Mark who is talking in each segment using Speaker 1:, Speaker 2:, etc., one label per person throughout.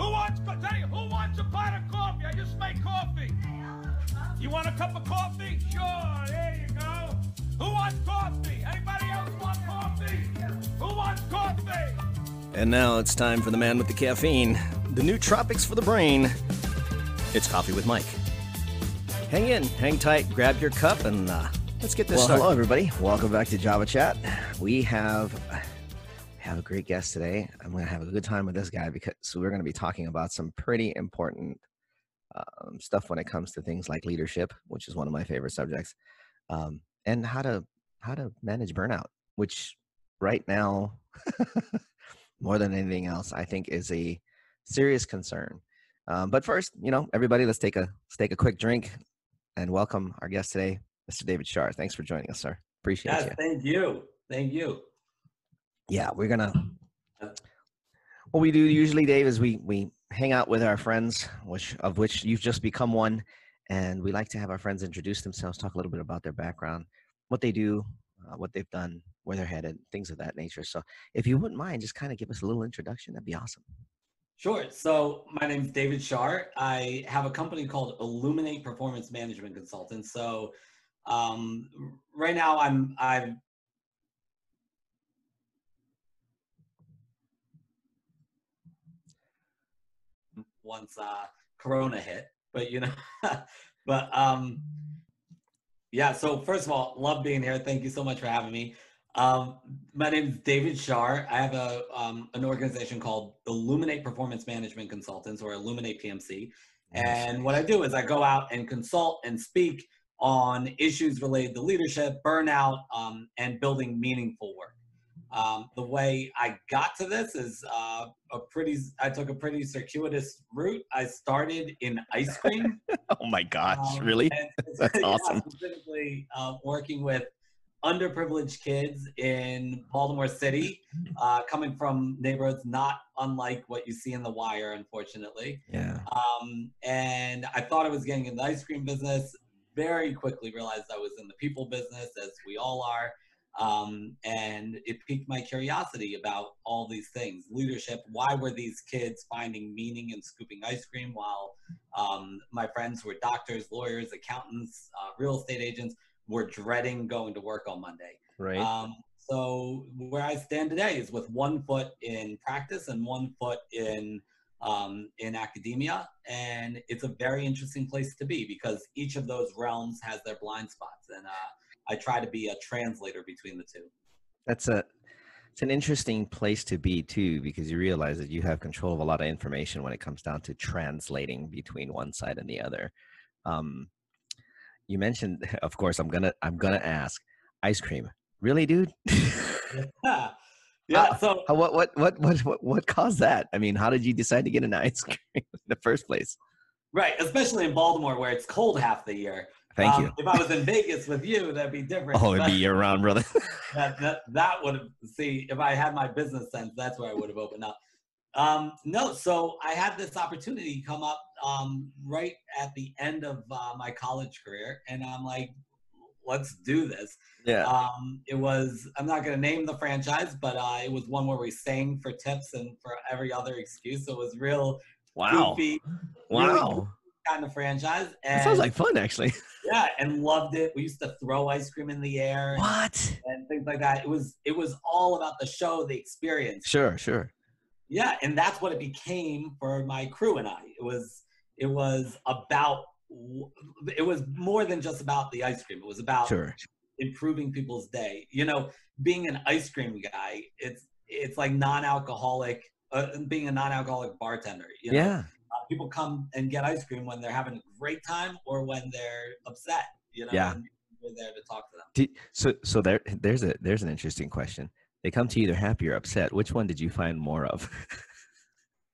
Speaker 1: Who wants, tell you, who wants a pot of coffee? I just make coffee. You want a cup of coffee? Sure, there you go. Who wants coffee? Anybody else want coffee? Who wants coffee?
Speaker 2: And now it's time for the man with the caffeine, the nootropics for the brain. It's Coffee with Mike. Hang in, hang tight, grab your cup, and uh, let's get this
Speaker 3: Well,
Speaker 2: started.
Speaker 3: hello everybody. Welcome back to Java Chat. We have we have a great guest today. I'm going to have a good time with this guy because we're going to be talking about some pretty important um, stuff when it comes to things like leadership, which is one of my favorite subjects, um, and how to how to manage burnout, which right now, more than anything else, I think is a serious concern. Um, but first, you know, everybody, let's take a let's take a quick drink and welcome our guest today, Mr. David Shar. Thanks for joining us, sir. Appreciate
Speaker 4: Yes,
Speaker 3: you.
Speaker 4: thank you. Thank you.
Speaker 3: Yeah, we're gonna. What we do usually, Dave, is we we hang out with our friends, which of which you've just become one, and we like to have our friends introduce themselves, talk a little bit about their background, what they do, uh, what they've done, where they're headed, things of that nature. So, if you wouldn't mind, just kind of give us a little introduction, that'd be awesome.
Speaker 4: Sure. So my name is David Shar. I have a company called Illuminate Performance Management Consultants. So um, right now I'm I've once uh, Corona hit, but you know, but um, yeah. So first of all, love being here. Thank you so much for having me. Um, my name is David Shar. I have a um, an organization called Illuminate Performance Management Consultants, or Illuminate PMC. And what I do is I go out and consult and speak on issues related to leadership, burnout, um, and building meaningful work. Um, the way I got to this is uh, a pretty. I took a pretty circuitous route. I started in ice cream.
Speaker 2: Oh my gosh,
Speaker 4: Um,
Speaker 2: really? That's
Speaker 4: yeah,
Speaker 2: awesome.
Speaker 4: Specifically, uh, working with underprivileged kids in Baltimore City, uh, coming from neighborhoods not unlike what you see in The Wire, unfortunately.
Speaker 3: Yeah.
Speaker 4: Um, and I thought I was getting in the ice cream business. Very quickly realized I was in the people business, as we all are. Um, and it piqued my curiosity about all these things leadership. Why were these kids finding meaning in scooping ice cream while um, my friends were doctors, lawyers, accountants, uh, real estate agents were dreading going to work on Monday?
Speaker 2: Right.
Speaker 4: Um, so where I stand today is with one foot in practice and one foot in um, in academia, and it's a very interesting place to be because each of those realms has their blind spots, and uh, I try to be a translator between the two.
Speaker 3: That's a it's an interesting place to be too because you realize that you have control of a lot of information when it comes down to translating between one side and the other um, you mentioned of course i'm gonna i'm gonna ask ice cream really dude
Speaker 4: Yeah, yeah. So
Speaker 3: How- what, what what what what what caused that i mean how did you decide to get an ice cream in the first place
Speaker 4: right, especially in Baltimore where it's cold half the year.
Speaker 3: Thank
Speaker 4: Um,
Speaker 3: you
Speaker 4: If I was in Vegas with you, that'd be different.
Speaker 3: oh it'd be year round brother
Speaker 4: that that that would have see if I had my business sense, that's where I would have opened up. Um, no, so I had this opportunity come up um, right at the end of uh, my college career, and I'm like, let's do this.
Speaker 3: yeah
Speaker 4: Um, it was I'm not going to name the franchise, but uh, it was one where we sang for tips and for every other excuse. So it was real
Speaker 3: wow
Speaker 4: goofy
Speaker 3: wow
Speaker 4: kind of franchise, and
Speaker 3: sounds like fun actually
Speaker 4: yeah, and loved it. We used to throw ice cream in the air. and-
Speaker 3: what
Speaker 4: and things like that. It was it was all about the show, the experience.
Speaker 3: sure sure
Speaker 4: Yeah, and that's what it became for my crew and I. It was it was about it was more than just about the ice cream. It was about
Speaker 3: sure
Speaker 4: improving people's day. You know, being an ice cream guy, it's it's like non-alcoholic uh, being a non-alcoholic bartender. You know?
Speaker 3: yeah
Speaker 4: Uh, people come and get ice cream when they're having a great time or when they're upset. You know,
Speaker 3: Yeah.
Speaker 4: we're there to talk to them.
Speaker 3: Did, so so there there's a there's an interesting question. They come to you either happy or upset. Which one did you find more of?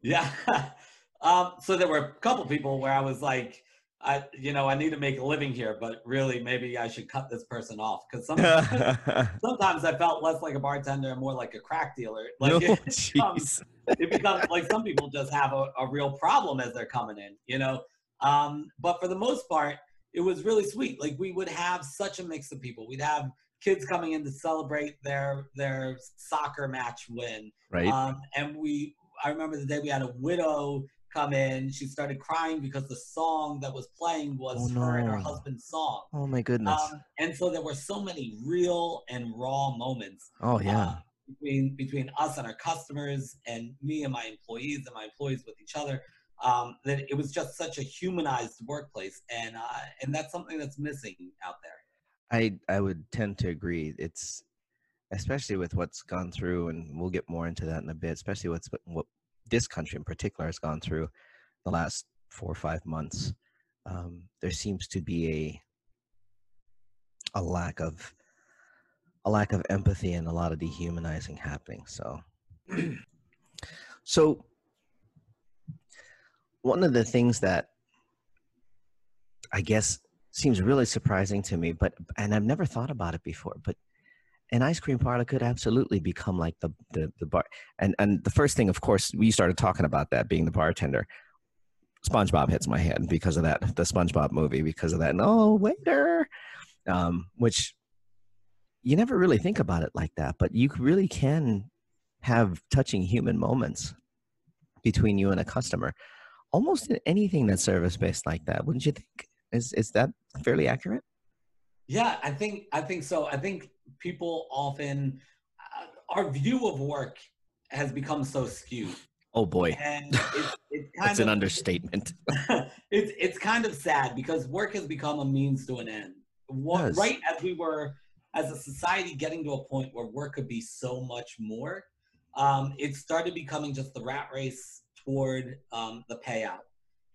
Speaker 4: Yeah. um, so there were a couple people where I was like, I, you know, I need to make a living here, but really maybe I should cut this person off because sometimes, sometimes I felt less like a bartender and more like a crack dealer. Like
Speaker 3: no,
Speaker 4: it. It becomes like some people just have a, a real problem as they're coming in, you know. Um, but for the most part, it was really sweet. Like we would have such a mix of people. We'd have kids coming in to celebrate their their soccer match win.
Speaker 3: Right.
Speaker 4: Um, and we, I remember the day we had a widow come in. She started crying because the song that was playing was
Speaker 3: Oh,
Speaker 4: her and her husband's song.
Speaker 3: Oh my goodness.
Speaker 4: Um, and so there were so many real and raw moments
Speaker 3: oh yeah.
Speaker 4: uh, between between us and our customers and me and my employees and my employees with each other um, that it was just such a humanized workplace and uh, and that's something that's missing out there
Speaker 3: I I would tend to agree. It's especially with what's gone through, and we'll get more into that in a bit. Especially what's what, this country in particular has gone through the last four or five months. Um, there seems to be a a lack of a lack of empathy and a lot of dehumanizing happening. So, so one of the things that I guess seems really surprising to me, but and I've never thought about it before, but an ice cream parlor could absolutely become like the the, the bar. And and the first thing, of course, we started talking about that being the bartender. SpongeBob hits my head because of that, the SpongeBob movie, because of that. No waiter, um, which you never really think about it like that, but you really can have touching human moments between you and a customer, almost in anything that's service based like that. Wouldn't you think? Is is that fairly accurate?
Speaker 4: yeah i think i think so i think people often uh, our view of work has become so skewed
Speaker 3: Oh boy,
Speaker 4: and it's, it's kind
Speaker 3: that's
Speaker 4: of
Speaker 3: an understatement.
Speaker 4: it's it's kind of sad because work has become a means to an end. What, right as we were as a society getting to a point where work could be so much more, um, it started becoming just the rat race toward um, the payout.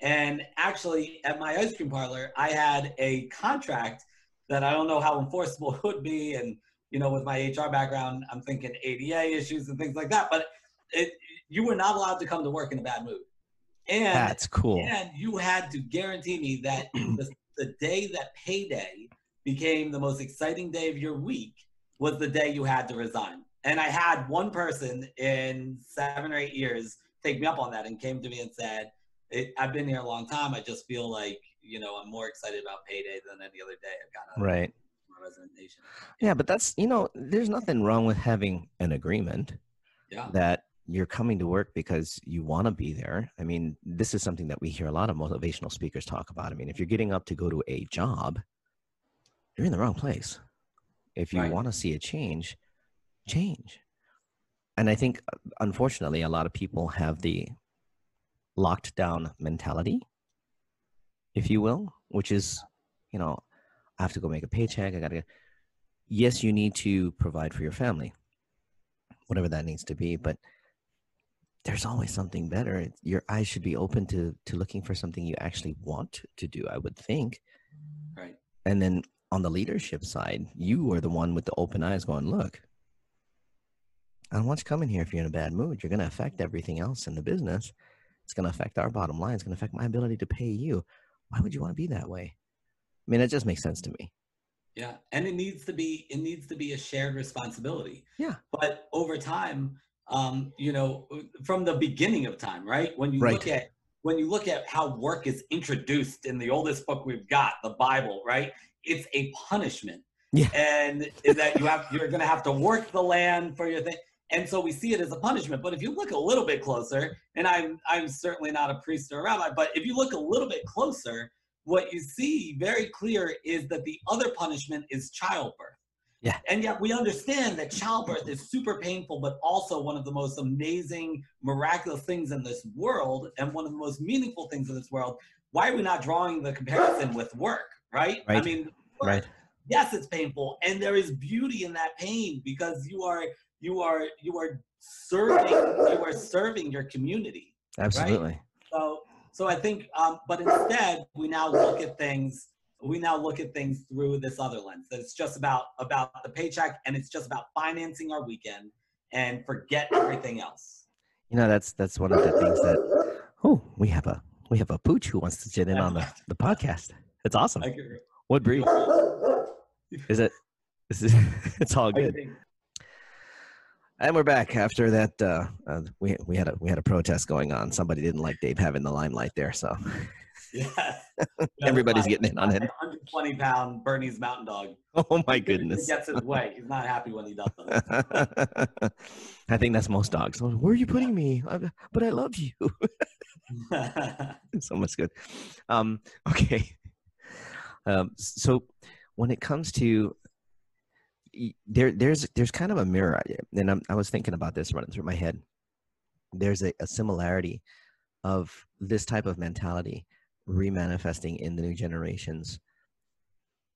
Speaker 4: And actually, at my ice cream parlor, I had a contract that I don't know how enforceable it would be, and you know, with my HR background, I'm thinking ADA issues and things like that. But it, you were not allowed to come to work in a bad mood. And
Speaker 3: That's cool.
Speaker 4: and you had to guarantee me that the, the day that payday became the most exciting day of your week was the day you had to resign. And I had one person in seven or eight years take me up on that and came to me and said, it, I've been here a long time. I just feel like, you know, I'm more excited about payday than any other day I've got
Speaker 3: Right.
Speaker 4: my resignation.
Speaker 3: Yeah, but that's you know, there's nothing wrong with having an agreement
Speaker 4: Yeah.
Speaker 3: that you're coming to work because you want to be there. I mean, this is something that we hear a lot of motivational speakers talk about. I mean, if you're getting up to go to a job, you're in the wrong place. If you
Speaker 4: Right.
Speaker 3: want to see a change, change. And I think, uh, unfortunately, a lot of people have the locked down mentality, if you will, which is, you know, I have to go make a paycheck. I got to get. Yes, you need to provide for your family, whatever that needs to be, but there's always something better. Your eyes should be open to to looking for something you actually want to do. I would think.
Speaker 4: Right.
Speaker 3: And then on the leadership side, you are the one with the open eyes going, look, I don't want you coming here if you're in a bad mood. You're going to affect everything else in the business. It's going to affect our bottom line. It's going to affect my ability to pay you. Why would you want to be that way? I mean, it just makes sense to me.
Speaker 4: Yeah, and it needs to be it needs to be a shared responsibility.
Speaker 3: Yeah.
Speaker 4: But over time, um, you know, from the beginning of time, right? When you
Speaker 3: Right.
Speaker 4: look at when you look at how work is introduced in the oldest book we've got, the Bible, right? It's a punishment.
Speaker 3: Yeah.
Speaker 4: And that you have you're gonna have to work the land for your thing. And so we see it as a punishment. But if you look a little bit closer, and I'm I'm certainly not a priest or a rabbi, but if you look a little bit closer, what you see very clear is that the other punishment is childbirth.
Speaker 3: Yeah.
Speaker 4: And yet we understand that childbirth is super painful, but also one of the most amazing, miraculous things in this world and one of the most meaningful things in this world. Why are we not drawing the comparison with work, right? I
Speaker 3: Right.
Speaker 4: mean,
Speaker 3: Right.
Speaker 4: yes it's painful and there is beauty in that pain because you are you are you are serving you are serving your community
Speaker 3: Absolutely.
Speaker 4: so so i think um but instead we now look at things we now look at things through this other lens that it's just about about the paycheck and it's just about financing our weekend and forget everything else
Speaker 3: You know, that's that's one of the things that oh, we have a we have a pooch who wants to sit in on the, the podcast. It's awesome. What breed? Is it? Is it it's all good. And we're back after that. Uh, uh, we we had a we had a protest going on. Somebody didn't like Dave having the limelight there, so
Speaker 4: yes.
Speaker 3: Everybody's getting in on it.
Speaker 4: 120 pound Bernese mountain dog.
Speaker 3: oh my goodness!
Speaker 4: He gets his way. He's not happy when he doesn't.
Speaker 3: I think that's most dogs. Where are you putting me? But I love you. so much good. Um, okay. Um, so when it comes to there, there's there's kind of a mirror, and I'm, i was thinking about this running through my head. There's a, a similarity of this type of mentality remanifesting in the new generations.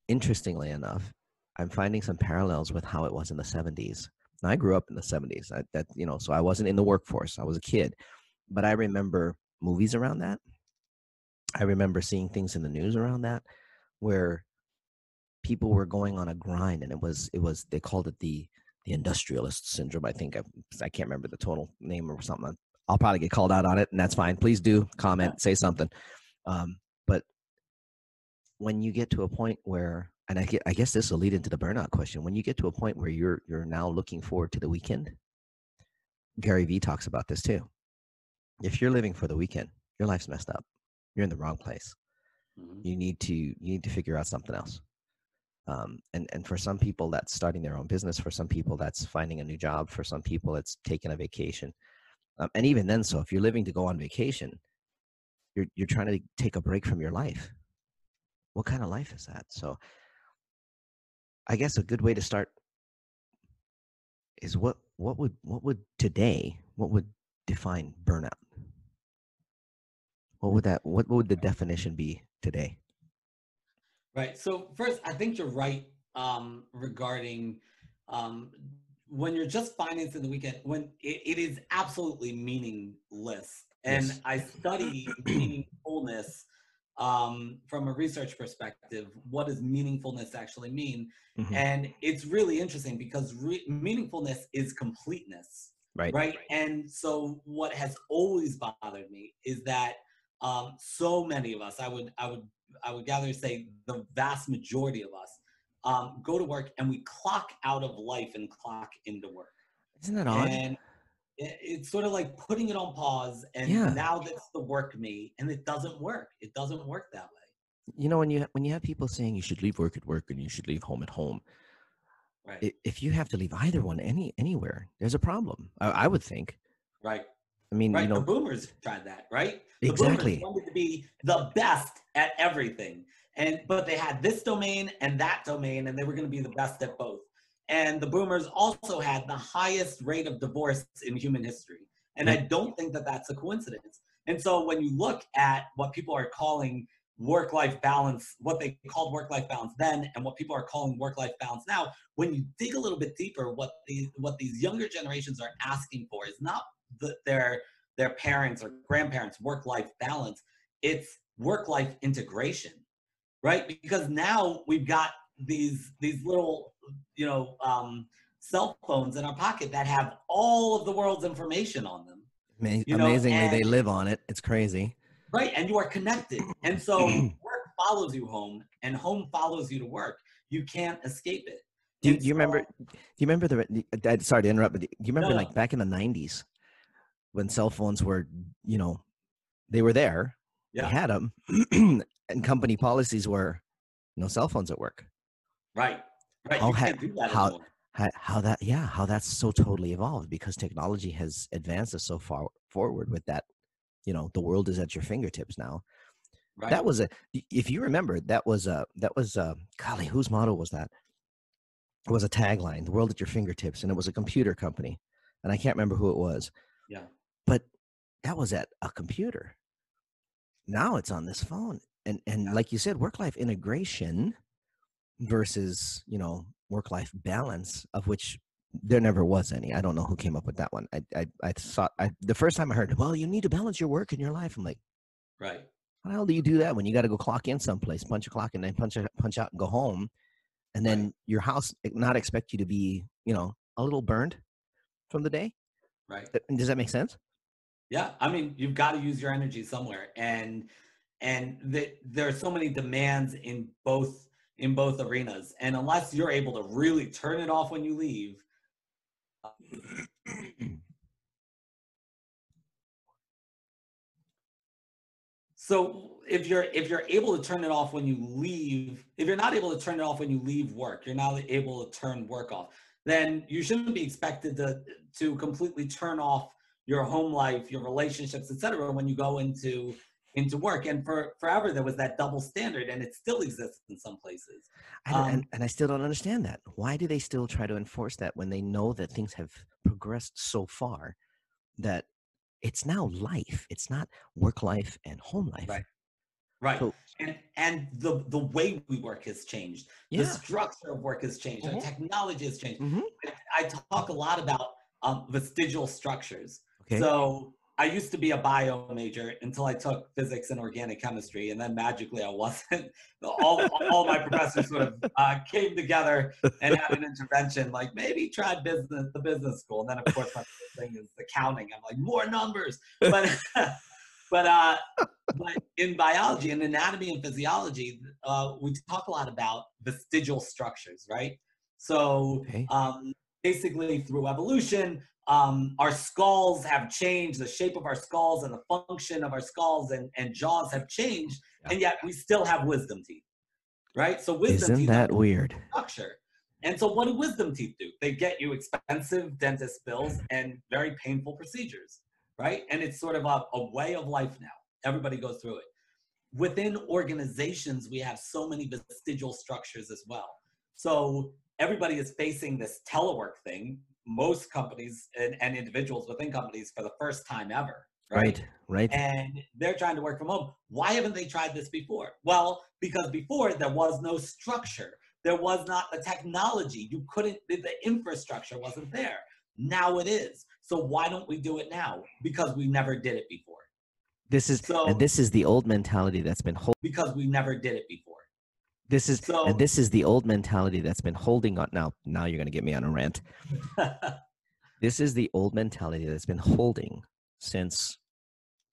Speaker 3: Interestingly enough, I'm finding some parallels with how it was in the 70s. Now, I grew up in the 70s. I, that you know, so I wasn't in the workforce. I was a kid, but I remember movies around that. I remember seeing things in the news around that, where people were going on a grind, and it was it was they called it the the industrialist syndrome. I think I, I can't remember the total name or something. I'll probably get called out on it, and that's fine. Please do comment, say something. Um, but when you get to a point where, and I, get, I guess this will lead into the burnout question. When you get to a point where you're you're now looking forward to the weekend, Gary Vee talks about this too. If you're living for the weekend, your life's messed up. You're in the wrong place. Mm-hmm. You need to you need to figure out something else. Um, and and for some people, that's starting their own business. For some people, that's finding a new job. For some people, it's taking a vacation. Um, and even then, so if you're living to go on vacation, you're you're trying to take a break from your life. What kind of life is that? So, I guess a good way to start is what what would what would today what would define burnout? What would that what would the definition be today?
Speaker 4: Right. So first, I think you're right um, regarding um, when you're just financing the weekend. When it, it is absolutely meaningless, and yes. I study meaningfulness um, from a research perspective. What does meaningfulness actually mean? Mm-hmm. And it's really interesting because re- meaningfulness is completeness.
Speaker 3: Right.
Speaker 4: Right. And so what has always bothered me is that um, so many of us, I would, I would I would gather to say the vast majority of us um, go to work and we clock out of life and clock into work.
Speaker 3: Isn't that odd?
Speaker 4: And it's sort of like putting it on pause and yeah. now that's the work me and it doesn't work. It doesn't work that way.
Speaker 3: You know, when you when you have people saying you should leave work at work and you should leave home at home, right. if you have to leave either one any anywhere, there's a problem. I, I would think.
Speaker 4: Right.
Speaker 3: I mean,
Speaker 4: right.
Speaker 3: you know,
Speaker 4: the boomers tried that, right?
Speaker 3: The exactly.
Speaker 4: wanted to be the best at everything, and but they had this domain and that domain, and they were going to be the best at both. And the boomers also had the highest rate of divorce in human history, and I don't think that that's a coincidence. And so when you look at what people are calling work-life balance, what they called work-life balance then, and what people are calling work-life balance now, when you dig a little bit deeper, what these what these younger generations are asking for is not the, their their parents or grandparents work life balance it's work life integration right? Because now we've got these these little you know um, cell phones in our pocket that have all of the world's information on them
Speaker 3: Ama- you know, amazingly and, they live on it. It's crazy.
Speaker 4: Right and you are connected. And so work follows you home and home follows you to work. You can't escape it.
Speaker 3: Do you, you remember do you remember the sorry to interrupt but do you remember no, like back in the 90s when cell phones were, you know, they were there. Yeah. They had them, and company policies were no cell phones at work.
Speaker 4: Right. Right.
Speaker 3: How, ha- how, how, how that yeah how that's so totally evolved because technology has advanced us so far forward with that you know the world is at your fingertips now right. that was a if you remember that was a that was a golly whose motto was that it was a tagline the world at your fingertips and it was a computer company and i can't remember who it was
Speaker 4: yeah
Speaker 3: but that was at a computer. Now it's on this phone. And and like you said, work life integration versus, you know, work life balance, of which there never was any. I don't know who came up with that one. I I, I thought I the first time I heard, well, you need to balance your work and your life. I'm like,
Speaker 4: right.
Speaker 3: How the hell do you do that when you got to go clock in someplace, punch a clock, and then punch punch out and go home, and then right. your house not expect you to be, you know, a little burned from the day?
Speaker 4: Right.
Speaker 3: Does that make sense?
Speaker 4: Yeah, I mean, you've got to use your energy somewhere, and and the, there are so many demands in both in both arenas, and unless you're able to really turn it off when you leave. so if you're if you're able to turn it off when you leave, if you're not able to turn it off when you leave work, you're not able to turn work off, then you shouldn't be expected to to completely turn off your home life, your relationships, etc. when you go into into work. And for forever there was that double standard, and it still exists in some places. Um,
Speaker 3: and, and I still don't understand that. Why do they still try to enforce that when they know that things have progressed so far that it's now life? It's not work life and home life.
Speaker 4: Right. Right.
Speaker 3: So-
Speaker 4: and and the the way we work has changed.
Speaker 3: Yeah.
Speaker 4: The structure of work has changed.
Speaker 3: Mhm.
Speaker 4: The technology has changed.
Speaker 3: Mhm.
Speaker 4: I talk a lot about um, vestigial structures.
Speaker 3: Okay.
Speaker 4: So I used to be a bio major until I took physics and organic chemistry, and then magically I wasn't. all, all my professors sort of uh, came together and had an intervention, like maybe try business, the business school. And then of course my thing is accounting. I'm like more numbers, but but uh, but in biology and anatomy and physiology, uh, we talk a lot about vestigial structures, right? So
Speaker 3: Okay.
Speaker 4: um, basically through evolution um, our skulls have changed. The shape of our skulls and the function of our skulls and, and jaws have changed and yet we still have wisdom teeth right? So wisdom
Speaker 3: Isn't
Speaker 4: teeth
Speaker 3: that weird?
Speaker 4: structure. And so what do wisdom teeth do? They get you expensive dentist bills and very painful procedures right? And it's sort of a, a way of life now. Everybody goes through it. Within organizations we have so many vestigial structures as well. So everybody is facing this telework thing most companies and, and individuals within companies for the first time ever
Speaker 3: Right. Right.
Speaker 4: and they're trying to work from home. Why haven't they tried this before? Well, because before there was no structure. There was not the technology. You couldn't, the, the infrastructure wasn't there. Now it is. So why don't we do it now? Because we never did it before.
Speaker 3: This is
Speaker 4: So-
Speaker 3: and this is the old mentality that's been hold,
Speaker 4: Because we never did it before.
Speaker 3: This is
Speaker 4: So
Speaker 3: and this is the old mentality that's been holding on now now you're going to get me on a rant. This is the old mentality that's been holding since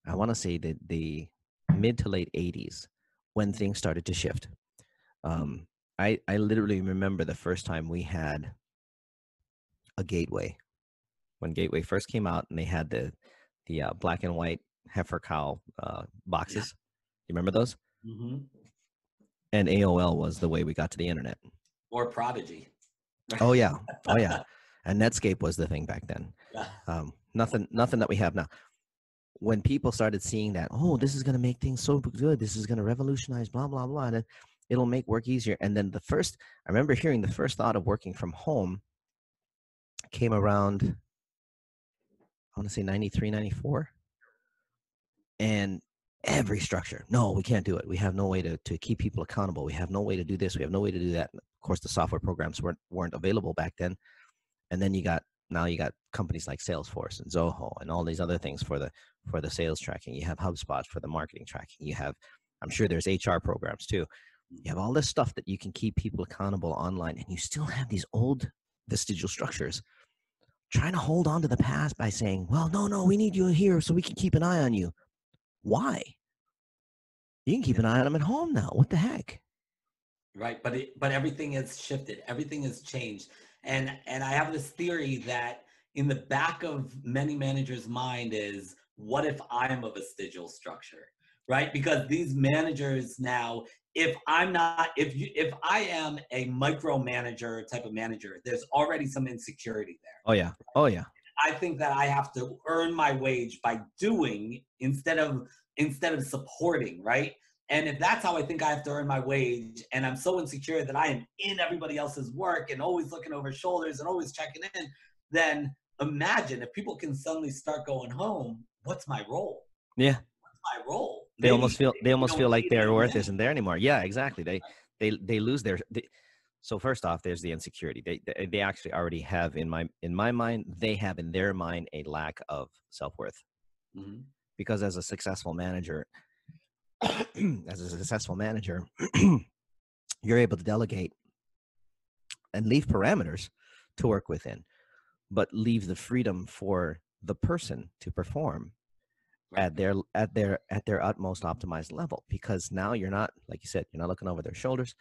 Speaker 3: I want to say the the mid to late 80s when things started to shift. Um, I I literally remember the first time we had a gateway when Gateway first came out and they had the the uh, black and white heifer cow uh, boxes. You remember those?
Speaker 4: hmm
Speaker 3: And AOL was the way we got to the internet.
Speaker 4: Or prodigy.
Speaker 3: Oh yeah, oh yeah. And Netscape was the thing back then. Um, nothing, nothing that we have now. When people started seeing that, oh, this is going to make things so good. This is going to revolutionize, blah blah blah. And it'll make work easier. And then the first, I remember hearing the first thought of working from home came around. I want to say 93, 94. And every structure, no, we can't do it. We have no way to, to keep people accountable. We have no way to do this. We have no way to do that. Of course, the software programs weren't weren't available back then. And then you got now you got companies like Salesforce and Zoho and all these other things for the for the sales tracking. You have HubSpot for the marketing tracking. You have, I'm sure there's HR programs too. You have all this stuff that you can keep people accountable online, and you still have these old vestigial structures trying to hold on to the past by saying, well, no, no, we need you here so we can keep an eye on you. Why? You can keep an eye on them at home now. What the heck?
Speaker 4: right but it, but everything has shifted everything has changed and and i have this theory that in the back of many managers mind is what if i'm a vestigial structure right because these managers now if i'm not if you if i am a micromanager type of manager there's already some insecurity there
Speaker 3: Oh, yeah. Oh, yeah.
Speaker 4: I think that I have to earn my wage by doing instead of instead of supporting, right? And if that's how I think I have to earn my wage, and I'm so insecure that I am in everybody else's work and always looking over shoulders and always checking in, then imagine if people can suddenly start going home, what's my role?
Speaker 3: Yeah.
Speaker 4: What's my role?
Speaker 3: They almost feel they almost feel like their worth isn't there anymore. Yeah, exactly. They they they lose their. They, so first off, there's the insecurity. They, they actually already have in my in my mind they have in their mind a lack of self worth
Speaker 4: Mhm.
Speaker 3: because as a successful manager, as a successful manager, you're able to delegate and leave parameters to work within, but leave the freedom for the person to perform
Speaker 4: Right.
Speaker 3: at their at their at their utmost optimized level because now you're not like you said you're not looking over their shoulders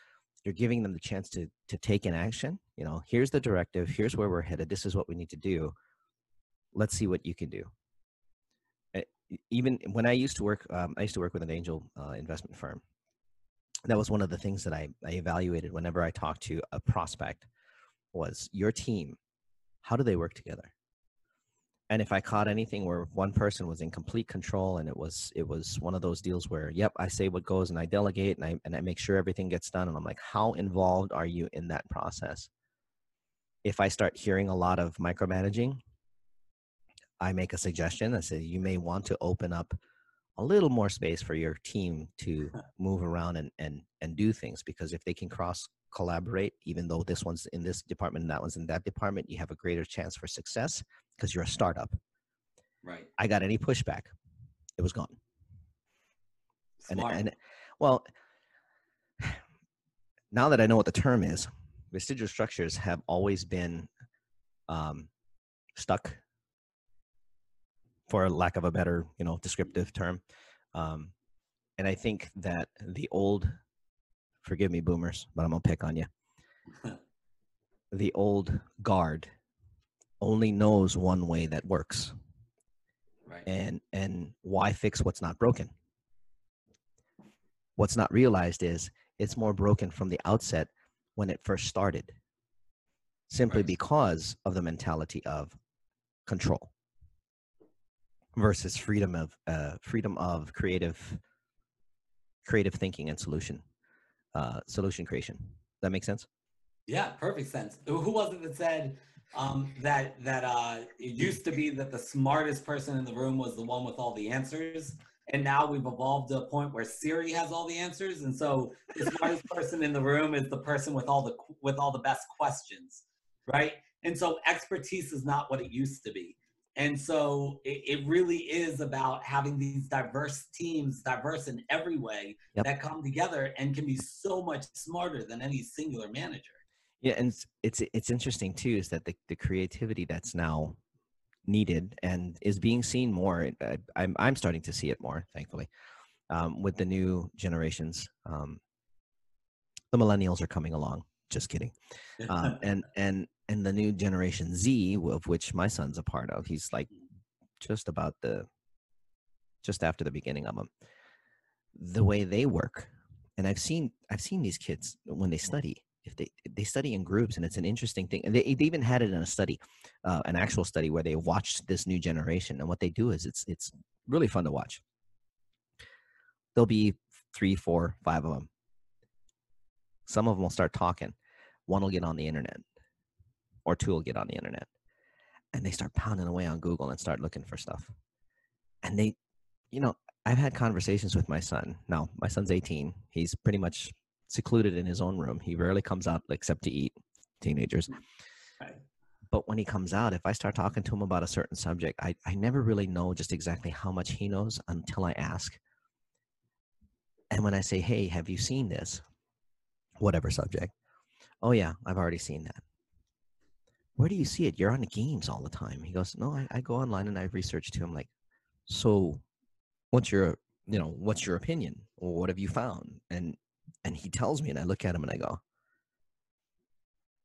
Speaker 3: you're giving them the chance to to take an action you know here's the directive here's where we're headed this is what we need to do. Let's see what you can do. Eh, even when i used to work um, i used to work with an angel uh, investment firm. That was one of the things that I, I evaluated whenever i talked to a prospect was your team how do they work together and if I caught anything where one person was in complete control and it was it was one of those deals where yep I say what goes and I delegate and I and I make sure everything gets done and I'm like how involved are you in that process? If I start hearing a lot of micromanaging, I make a suggestion. I say you may want to open up a little more space for your team to move around and and and do things because if they can cross collaborate even though this one's in this department and that one's in that department you have a greater chance for success because you're a startup.
Speaker 4: Right.
Speaker 3: I got any pushback it was gone.
Speaker 4: Smart.
Speaker 3: and, and well now that i know what the term is vestigial structures have always been um, stuck for lack of a better you know descriptive term. Um, and i think that the old forgive me boomers but i'm gonna pick on you the old guard only knows one way that works
Speaker 4: right.
Speaker 3: and and why fix what's not broken what's not realized is it's more broken from the outset when it first started simply
Speaker 4: Right.
Speaker 3: because of the mentality of control versus freedom of uh, freedom of creative creative thinking and solution uh, solution creation that make sense
Speaker 4: Yeah, perfect sense. Who who was it that said um, that that uh, it used to be that the smartest person in the room was the one with all the answers, and now we've evolved to a point where Siri has all the answers, and so the smartest person in the room is the person with all the with all the best questions, right? And so expertise is not what it used to be. And so it, it really is about having these diverse teams, diverse in every way,
Speaker 3: Yep.
Speaker 4: that come together and can be so much smarter than any singular manager.
Speaker 3: Yeah, and it's it's, it's interesting too is that the, the creativity that's now needed and is being seen more. I, I'm I'm starting to see it more, thankfully, um, with the new generations. Um, the millennials are coming along. Just kidding. Um, and and and the new generation Z, of which my son's a part of, he's like just about the just after the beginning of them. The way they work, and I've seen I've seen these kids when they study if they they study in groups and it's an interesting thing and they, they even had it in a study uh, an actual study where they watched this new generation and what they do is it's it's really fun to watch. There'll be three four five of them some of them will start talking. One will get on the internet or two will get on the internet and they start pounding away on google and start looking for stuff and they you know i've had conversations with my son now my son's 18 he's pretty much secluded in his own room. He rarely comes out except to eat. Teenagers. Mm.
Speaker 4: Right.
Speaker 3: But when he comes out, if I start talking to him about a certain subject, I, I never really know just exactly how much he knows until I ask. And when I say, hey, have you seen this? Whatever subject. Oh, yeah, I've already seen that. Where do you see it? You're on the games all the time. He goes, no, I, I go online and I research too. I'm like, so what's your, you know, what's your opinion? Or what have you found? And and he tells me and i look at him and i go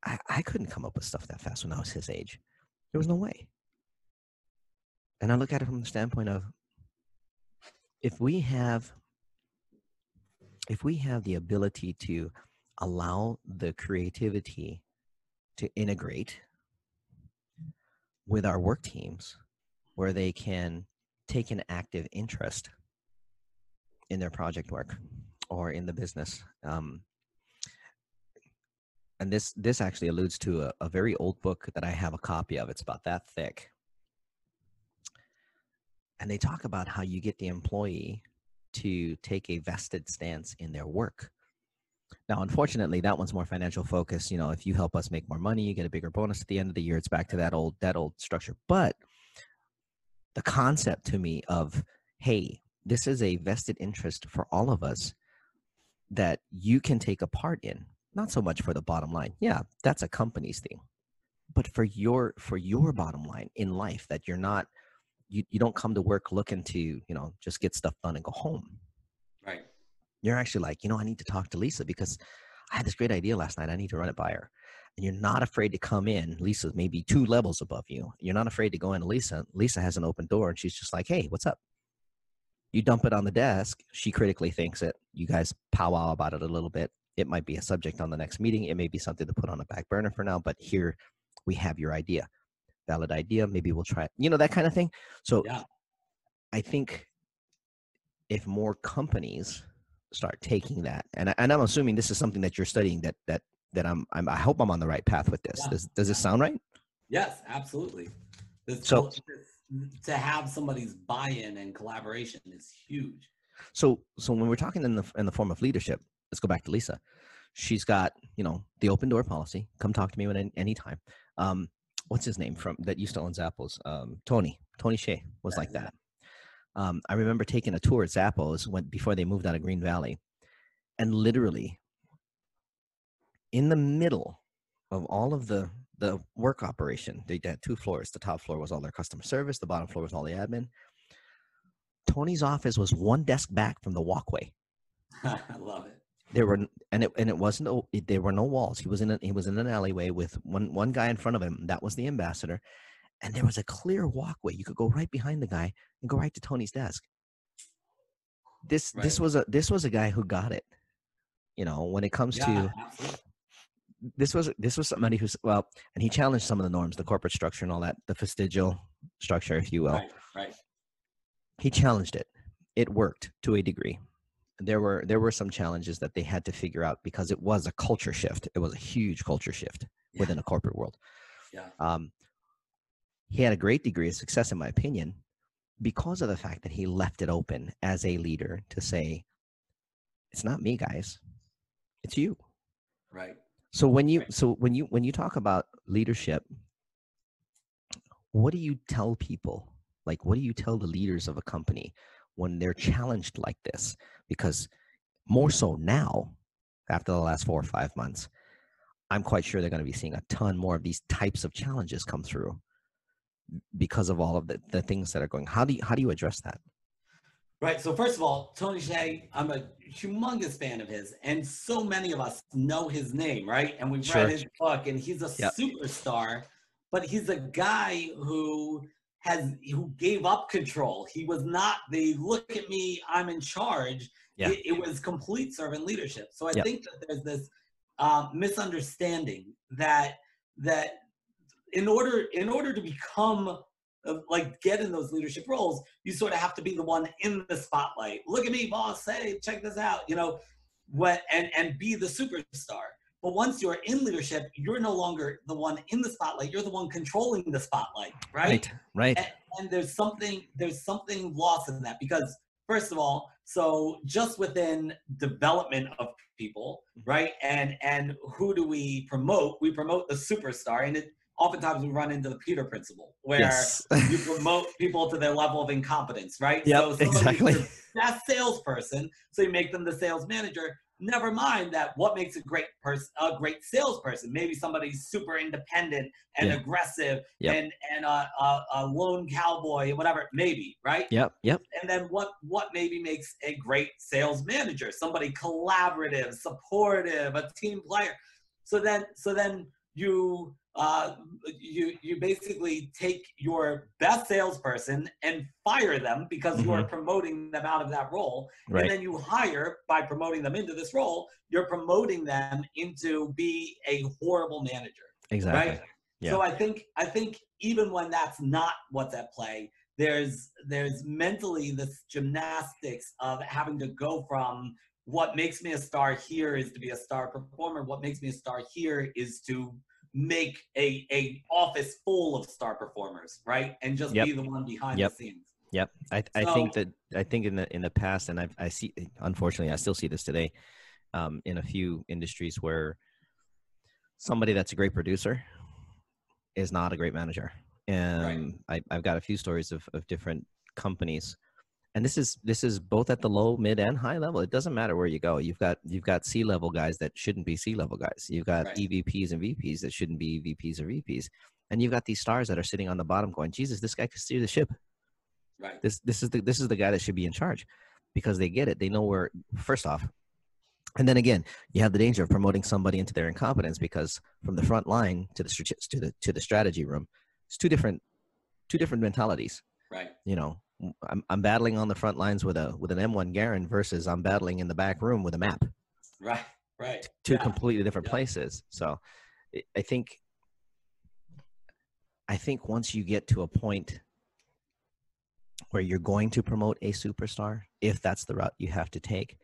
Speaker 3: I, I couldn't come up with stuff that fast when i was his age there was no way and i look at it from the standpoint of if we have if we have the ability to allow the creativity to integrate with our work teams where they can take an active interest in their project work or in the business. Um, and this this actually alludes to a, a very old book that I have a copy of. It's about that thick. And they talk about how you get the employee to take a vested stance in their work. Now, unfortunately, that one's more financial focused. You know, if you help us make more money, you get a bigger bonus at the end of the year. It's back to that old that old structure. But the concept to me of, hey, this is a vested interest for all of us that you can take a part in not so much for the bottom line yeah that's a company's thing but for your for your bottom line in life that you're not you, you don't come to work looking to you know just get stuff done and go home. You're actually like you know i need to talk to lisa because i had this great idea last night i need to run it by her and you're not afraid to come in lisa's maybe two levels above you you're not afraid to go into lisa lisa has an open door and she's just like hey what's up you dump it on the desk she critically thinks it you guys powwow about it a little bit it might be a subject on the next meeting it may be something to put on a back burner for now but here we have your idea valid idea. Maybe we'll try it. You know, that kind of thing. So
Speaker 4: Yeah.
Speaker 3: I think if more companies start taking that, and and I'm assuming this is something that you're studying that that that I'm, I'm I hope I'm on the right path with this.
Speaker 4: Yeah.
Speaker 3: Does does this sound right?
Speaker 4: Yes, absolutely. This,
Speaker 3: So-
Speaker 4: to have somebody's buy-in and collaboration is huge.
Speaker 3: So so when we're talking in the in the form of leadership, let's go back to Lisa. She's got you know the open door policy. Come talk to me when any time. Um, what's his name from that used to own Zappos? Um, Tony Tony Hsieh was like that. Um, I remember taking a tour at Zappos when before they moved out of Green Valley, and literally in the middle of all of the the work operation, they had two floors. The top floor was all their customer service. The bottom floor was all the admin. Tony's office was one desk back from the walkway.
Speaker 4: I love it.
Speaker 3: There were and it and it wasn't it, there were no walls. He was in a, he was in an alleyway with one one guy in front of him. That was the ambassador, and there was a clear walkway. You could go right behind the guy and go right to Tony's desk. This this was a this was a guy who got it. You know, when it comes
Speaker 4: Yeah,
Speaker 3: to
Speaker 4: absolutely.
Speaker 3: this was this was somebody who's well, and he challenged some of the norms, the corporate structure and all that, the vestigial structure, if you will.
Speaker 4: Right, right.
Speaker 3: he challenged it it worked to a degree there were there were some challenges that they had to figure out because it was a culture shift it was a huge culture shift
Speaker 4: Yeah.
Speaker 3: within a corporate world
Speaker 4: Yeah.
Speaker 3: um, he had a great degree of success in my opinion because of the fact that he left it open as a leader to say it's not me guys it's you
Speaker 4: Right.
Speaker 3: so when you
Speaker 4: Right.
Speaker 3: so when you when you talk about leadership, what do you tell people? Like what do you tell the leaders of a company when they're challenged like this? Because more so now, after the last four or five months, I'm quite sure they're going to be seeing a ton more of these types of challenges come through because of all of the, the things that are going. How do you how do you address that?
Speaker 4: Right. So first of all, Tony Hsieh, I'm a humongous fan of his, and so many of us know his name, right? And we've
Speaker 3: Sure.
Speaker 4: read his book, and he's a
Speaker 3: Yep.
Speaker 4: superstar. But he's a guy who has who gave up control. He was not the look at me, I'm in charge.
Speaker 3: Yeah.
Speaker 4: It, it was complete servant leadership. So I
Speaker 3: Yep.
Speaker 4: think that there's this um, misunderstanding that that in order in order to become uh, like get in those leadership roles, you sort of have to be the one in the spotlight. Look at me, boss. Hey, check this out. You know, what and and be the superstar. But once you're in leadership, you're no longer the one in the spotlight. You're the one controlling the spotlight, right?
Speaker 3: Right.
Speaker 4: and, and there's something there's something lost in that because first of all so just within development of people
Speaker 3: Mm-hmm.
Speaker 4: right and and who do we promote we promote the superstar and it oftentimes we run into the peter principle where
Speaker 3: Yes.
Speaker 4: you promote people to their level of incompetence right
Speaker 3: Yep,
Speaker 4: somebody's
Speaker 3: exactly.
Speaker 4: best salesperson so you make them the sales manager never mind that what makes a great person a great salesperson maybe somebody's super independent and
Speaker 3: Yeah.
Speaker 4: aggressive
Speaker 3: Yep.
Speaker 4: and and a, a, a lone cowboy whatever maybe right
Speaker 3: Yep. Yep.
Speaker 4: and then what what maybe makes a great sales manager somebody collaborative supportive a team player so then so then you uh, you you basically take your best salesperson and fire them because you are promoting them out of that role and then you hire by promoting them into this role you're promoting them into be a horrible manager
Speaker 3: Exactly.
Speaker 4: right
Speaker 3: Yeah.
Speaker 4: so i think i think even when that's not what's at play there's there's mentally this gymnastics of having to go from what makes me a star here is to be a star performer what makes me a star here is to make a a office full of star performers right and just
Speaker 3: Yep.
Speaker 4: be the one behind
Speaker 3: Yep.
Speaker 4: the scenes
Speaker 3: Yep, I, I think that I think in the in the past, and I I see unfortunately I still see this today, um, in a few industries where somebody that's a great producer is not a great manager. And I, I've got a few stories of, of different companies, and this is this is both at the low, mid, and high level. It doesn't matter where you go. You've got you've got C level guys that shouldn't be C level guys. You've got
Speaker 4: Right.
Speaker 3: EVPs and VPs that shouldn't be EVPs or VPs, and you've got these stars that are sitting on the bottom going, Jesus, this guy could steer the ship
Speaker 4: right
Speaker 3: this this is the this is the guy that should be in charge because they get it they know where first off and then again you have the danger of promoting somebody into their incompetence because from the front line to the to the to the strategy room it's two different two different mentalities
Speaker 4: right
Speaker 3: you know I'm, I'm battling on the front lines with a with an m1 Garand versus i'm battling in the back room with a map
Speaker 4: right right
Speaker 3: two
Speaker 4: Yeah.
Speaker 3: completely different
Speaker 4: Yeah.
Speaker 3: places so I- i think I think once you get to a point where you're going to promote a superstar, if that's the route you have to take,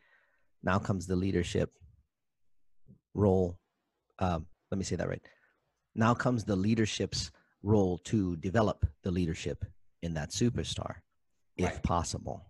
Speaker 3: now comes the leadership role. Um, let me say that right. Now comes the leadership's role to develop the leadership in that superstar, if
Speaker 4: Right.
Speaker 3: possible.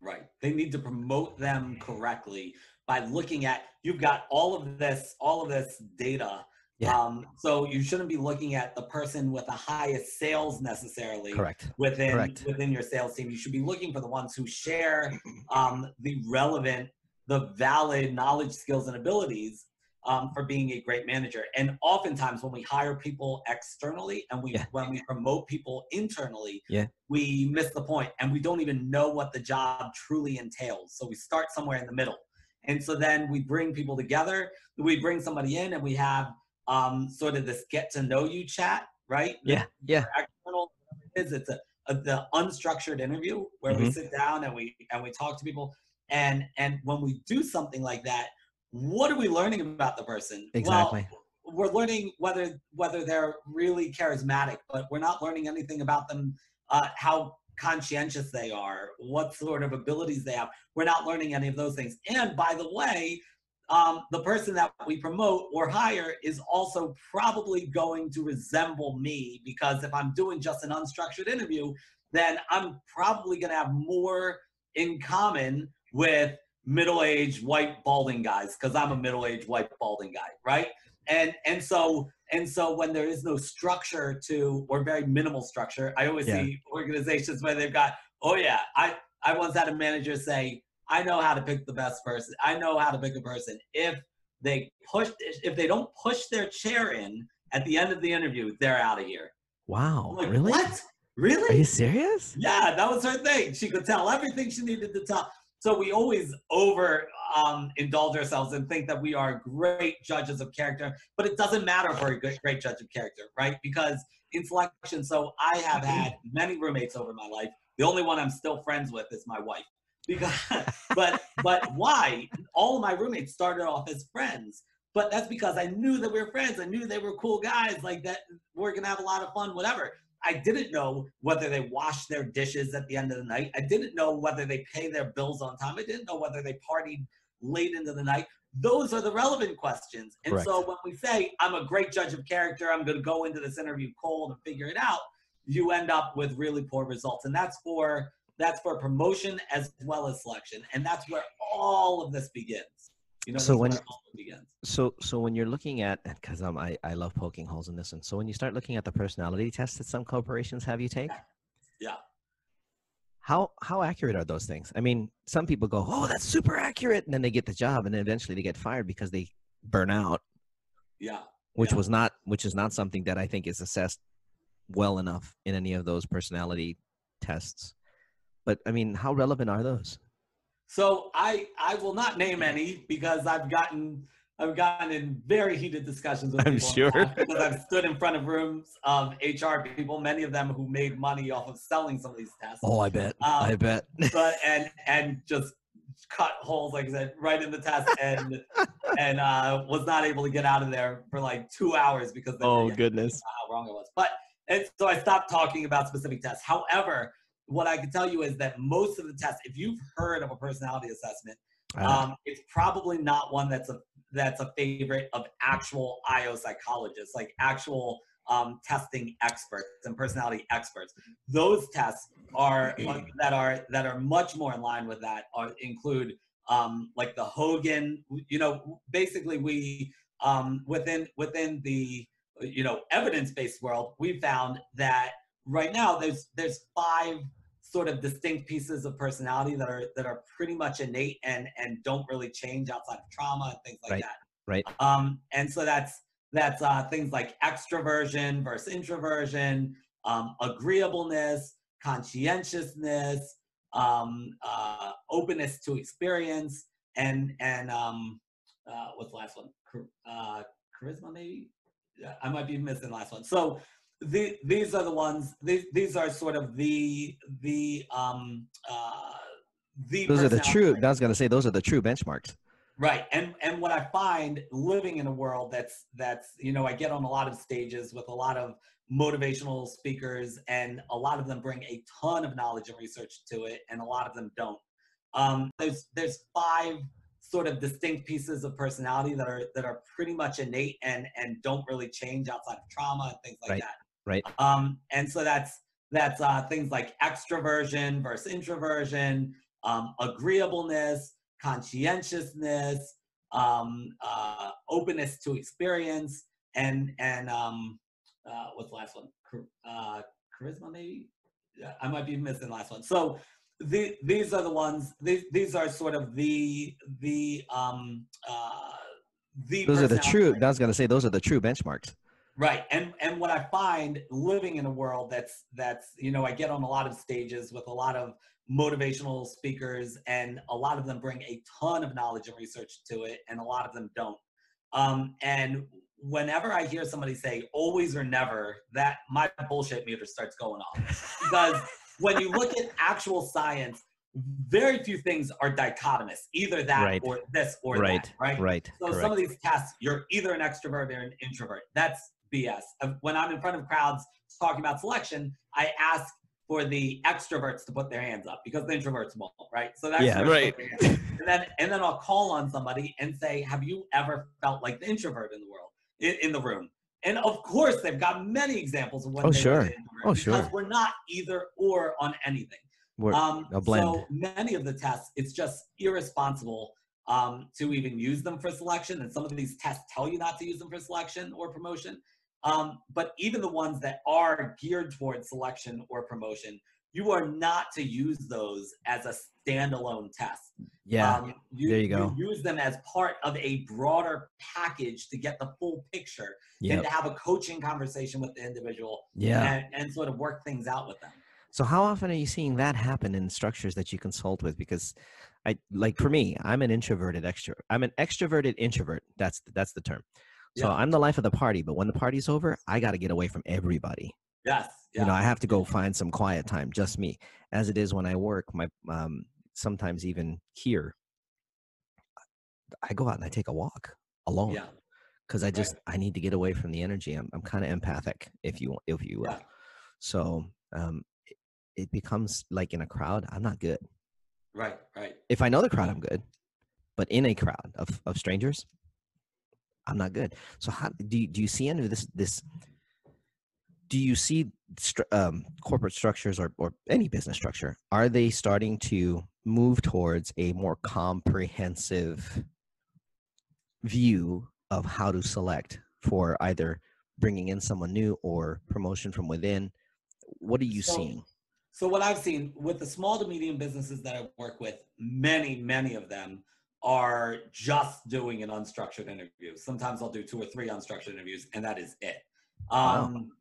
Speaker 4: Right. They need to promote them correctly by looking at you've got all of this, all of this data.
Speaker 3: Yeah.
Speaker 4: Um, so you shouldn't be looking at the person with the highest sales necessarily
Speaker 3: Correct.
Speaker 4: within
Speaker 3: Correct.
Speaker 4: within your sales team. You should be looking for the ones who share um, the relevant, the valid knowledge, skills, and abilities um, for being a great manager. And oftentimes, when we hire people externally and we
Speaker 3: Yeah.
Speaker 4: when we promote people internally,
Speaker 3: Yeah.
Speaker 4: we miss the point and we don't even know what the job truly entails. So we start somewhere in the middle. And so then we bring people together. We bring somebody in and we have um, sort of this get to know you chat, right?
Speaker 3: Yeah. Yeah.
Speaker 4: external is it's a, a the unstructured interview where we
Speaker 3: Mhm.
Speaker 4: sit down and we and we talk to people and and when we do something like that what are we learning about the person?
Speaker 3: Exactly.
Speaker 4: well, we're learning whether whether they're really charismatic but we're not learning anything about them uh, how conscientious they are what sort of abilities they have. We're not learning any of those things. And by the way um, the person that we promote or hire is also probably going to resemble me because if I'm doing just an unstructured interview, then I'm probably going to have more in common with middle-aged white balding guys because I'm a middle-aged white balding guy, right? And and so and so when there is no structure to or very minimal structure, I always
Speaker 3: Yeah.
Speaker 4: see organizations where they've got, oh yeah, I I once had a manager say, I know how to pick the best person. I know how to pick a person. If they push, if they don't push their chair in at the end of the interview, they're out of here.
Speaker 3: Wow.
Speaker 4: Like,
Speaker 3: really?
Speaker 4: What? Really?
Speaker 3: Are you serious?
Speaker 4: Yeah, that was her thing. She could tell everything she needed to tell. So we always over um, indulge ourselves and think that we are great judges of character, but it doesn't matter for a good, great judge of character, right? Because in selection, so I have had many roommates over my life. The only one I'm still friends with is my wife. Because, but but why? All of my roommates started off as friends, but that's because I knew that we were friends. I knew they were cool guys, like that. We're gonna have a lot of fun, whatever. I didn't know whether they wash their dishes at the end of the night. I didn't know whether they pay their bills on time. I didn't know whether they partied late into the night. Those are the relevant questions. And so when we say, I'm a great judge of character, I'm going to go into this interview cold and figure it out, you end up with really poor results. And that's for that's for promotion as well as selection. And that's where all of this begins. You know,
Speaker 3: So when-
Speaker 4: where all of it begins.
Speaker 3: So, so when you're looking at, because um, I, I love poking holes in this, and so when you start looking at the personality tests that some corporations have you take,
Speaker 4: Yeah.
Speaker 3: how how accurate are those things? I mean, some people go, "Oh, that's super accurate," and then they get the job, and then eventually they get fired because they burn out,
Speaker 4: Yeah.
Speaker 3: which
Speaker 4: Yeah.
Speaker 3: was not, which is not something that I think is assessed well enough in any of those personality tests. But I mean, how relevant are those?
Speaker 4: So I I will not name any because I've gotten I've gotten in very heated discussions with
Speaker 3: I'm
Speaker 4: people
Speaker 3: sure.
Speaker 4: because I've stood in front of rooms of HR people, many of them who made money off of selling some of these tests.
Speaker 3: Oh, I bet.
Speaker 4: Um,
Speaker 3: I bet.
Speaker 4: but and and just cut holes like I said right in the test and and uh, was not able to get out of there for like two hours because they
Speaker 3: oh goodness.
Speaker 4: how wrong it was. But and so I stopped talking about specific tests. However, what I can tell you is that most of the tests, if you've heard of a personality assessment,
Speaker 3: Uh,
Speaker 4: um, it's probably not one that's a that's a favorite of actual IO psychologists, like actual um, testing experts and personality experts. Those tests are that are that are much more in line with that. Are, include um, like the Hogan. You know, basically we um, within within the you know evidence-based world, we found that right now there's there's five sort of distinct pieces of personality that are that are pretty much innate and and don't really change outside of trauma and things like
Speaker 3: Right,
Speaker 4: that.
Speaker 3: right.
Speaker 4: Um, and so that's that's uh, things like extroversion versus introversion, um, agreeableness, conscientiousness, um, uh, openness to experience, and and um, uh, what's the last one? Char- Uh, charisma, maybe. Yeah, I might be missing the last one. So the, these are the ones. These these are sort of the the um uh the.
Speaker 3: Those are the true. I was gonna say those are the true benchmarks.
Speaker 4: Right. And and what I find living in a world that's that's you know I get on a lot of stages with a lot of motivational speakers, and a lot of them bring a ton of knowledge and research to it, and a lot of them don't. Um, there's there's five sort of distinct pieces of personality that are that are pretty much innate and and don't really change outside of trauma and things like
Speaker 3: Right.
Speaker 4: that.
Speaker 3: Right.
Speaker 4: Um, and so that's that's uh, things like extroversion versus introversion, um, agreeableness, conscientiousness, um, uh, openness to experience, and and um, uh, what's the last one? Char- Uh, charisma, maybe. Yeah, I might be missing the last one. So the, these are the ones. These these are sort of the the um uh the.
Speaker 3: Those are the true. I was going to say those are the true benchmarks.
Speaker 4: Right. And and what I find living in a world that's that's you know I get on a lot of stages with a lot of motivational speakers and a lot of them bring a ton of knowledge and research to it and a lot of them don't. Um and whenever I hear somebody say always or never that my bullshit meter starts going off because when you look at actual science very few things are dichotomous either that
Speaker 3: Right.
Speaker 4: or this or
Speaker 3: Right.
Speaker 4: that right
Speaker 3: Right.
Speaker 4: so some of these tests, you're either an extrovert or an introvert. That's BS. When I'm in front of crowds talking about selection, I ask for the extroverts to put their hands up because the introverts won't, right? So that's
Speaker 3: Yeah, right.
Speaker 4: And then and then I'll call on somebody and say, "Have you ever felt like the introvert in the world in, in the room?" And of course, they've got many examples of what.
Speaker 3: Oh, sure. Oh,
Speaker 4: because we're not either or on anything.
Speaker 3: We're
Speaker 4: Um,
Speaker 3: a blend.
Speaker 4: So many of the tests, it's just irresponsible um, to even use them for selection. And some of these tests tell you not to use them for selection or promotion. Um, but even the ones that are geared towards selection or promotion, you are not to use those as a standalone test.
Speaker 3: yeah.
Speaker 4: Um,
Speaker 3: there you go.
Speaker 4: use them as part of a broader package to get the full picture
Speaker 3: yeah.
Speaker 4: and to have a coaching conversation with the individual
Speaker 3: Yeah.
Speaker 4: and, and sort of work things out with them.
Speaker 3: So how often are you seeing that happen in structures that you consult with? Because I like for me, I'm an introverted extrovert. I'm an extroverted introvert. That's that's the term. So
Speaker 4: Yeah.
Speaker 3: I'm the life of the party, but when the party's over, I got to get away from everybody.
Speaker 4: Yes. Yeah.
Speaker 3: You know, I have to go find some quiet time, just me. As it is when I work, my um sometimes even here I go out and I take a walk alone
Speaker 4: yeah.
Speaker 3: because I just I need to get away from the energy. I'm I'm kind of empathic, if you if you will.
Speaker 4: Yeah.
Speaker 3: So um, it, it becomes like in a crowd, I'm not good.
Speaker 4: Right. Right.
Speaker 3: If I know the crowd, I'm good, but in a crowd of of strangers, I'm not good. So how do you, do you see any of this this? Do you see um, corporate structures or, or any business structure? Are they starting to move towards a more comprehensive view of how to select for either bringing in someone new or promotion from within? What are you
Speaker 4: So-
Speaker 3: seeing?
Speaker 4: So what I've seen with the small to medium businesses that I work with, many, many of them are just doing an unstructured interview. Sometimes I'll do two or three unstructured interviews, and that is it.
Speaker 3: Wow.
Speaker 4: Um,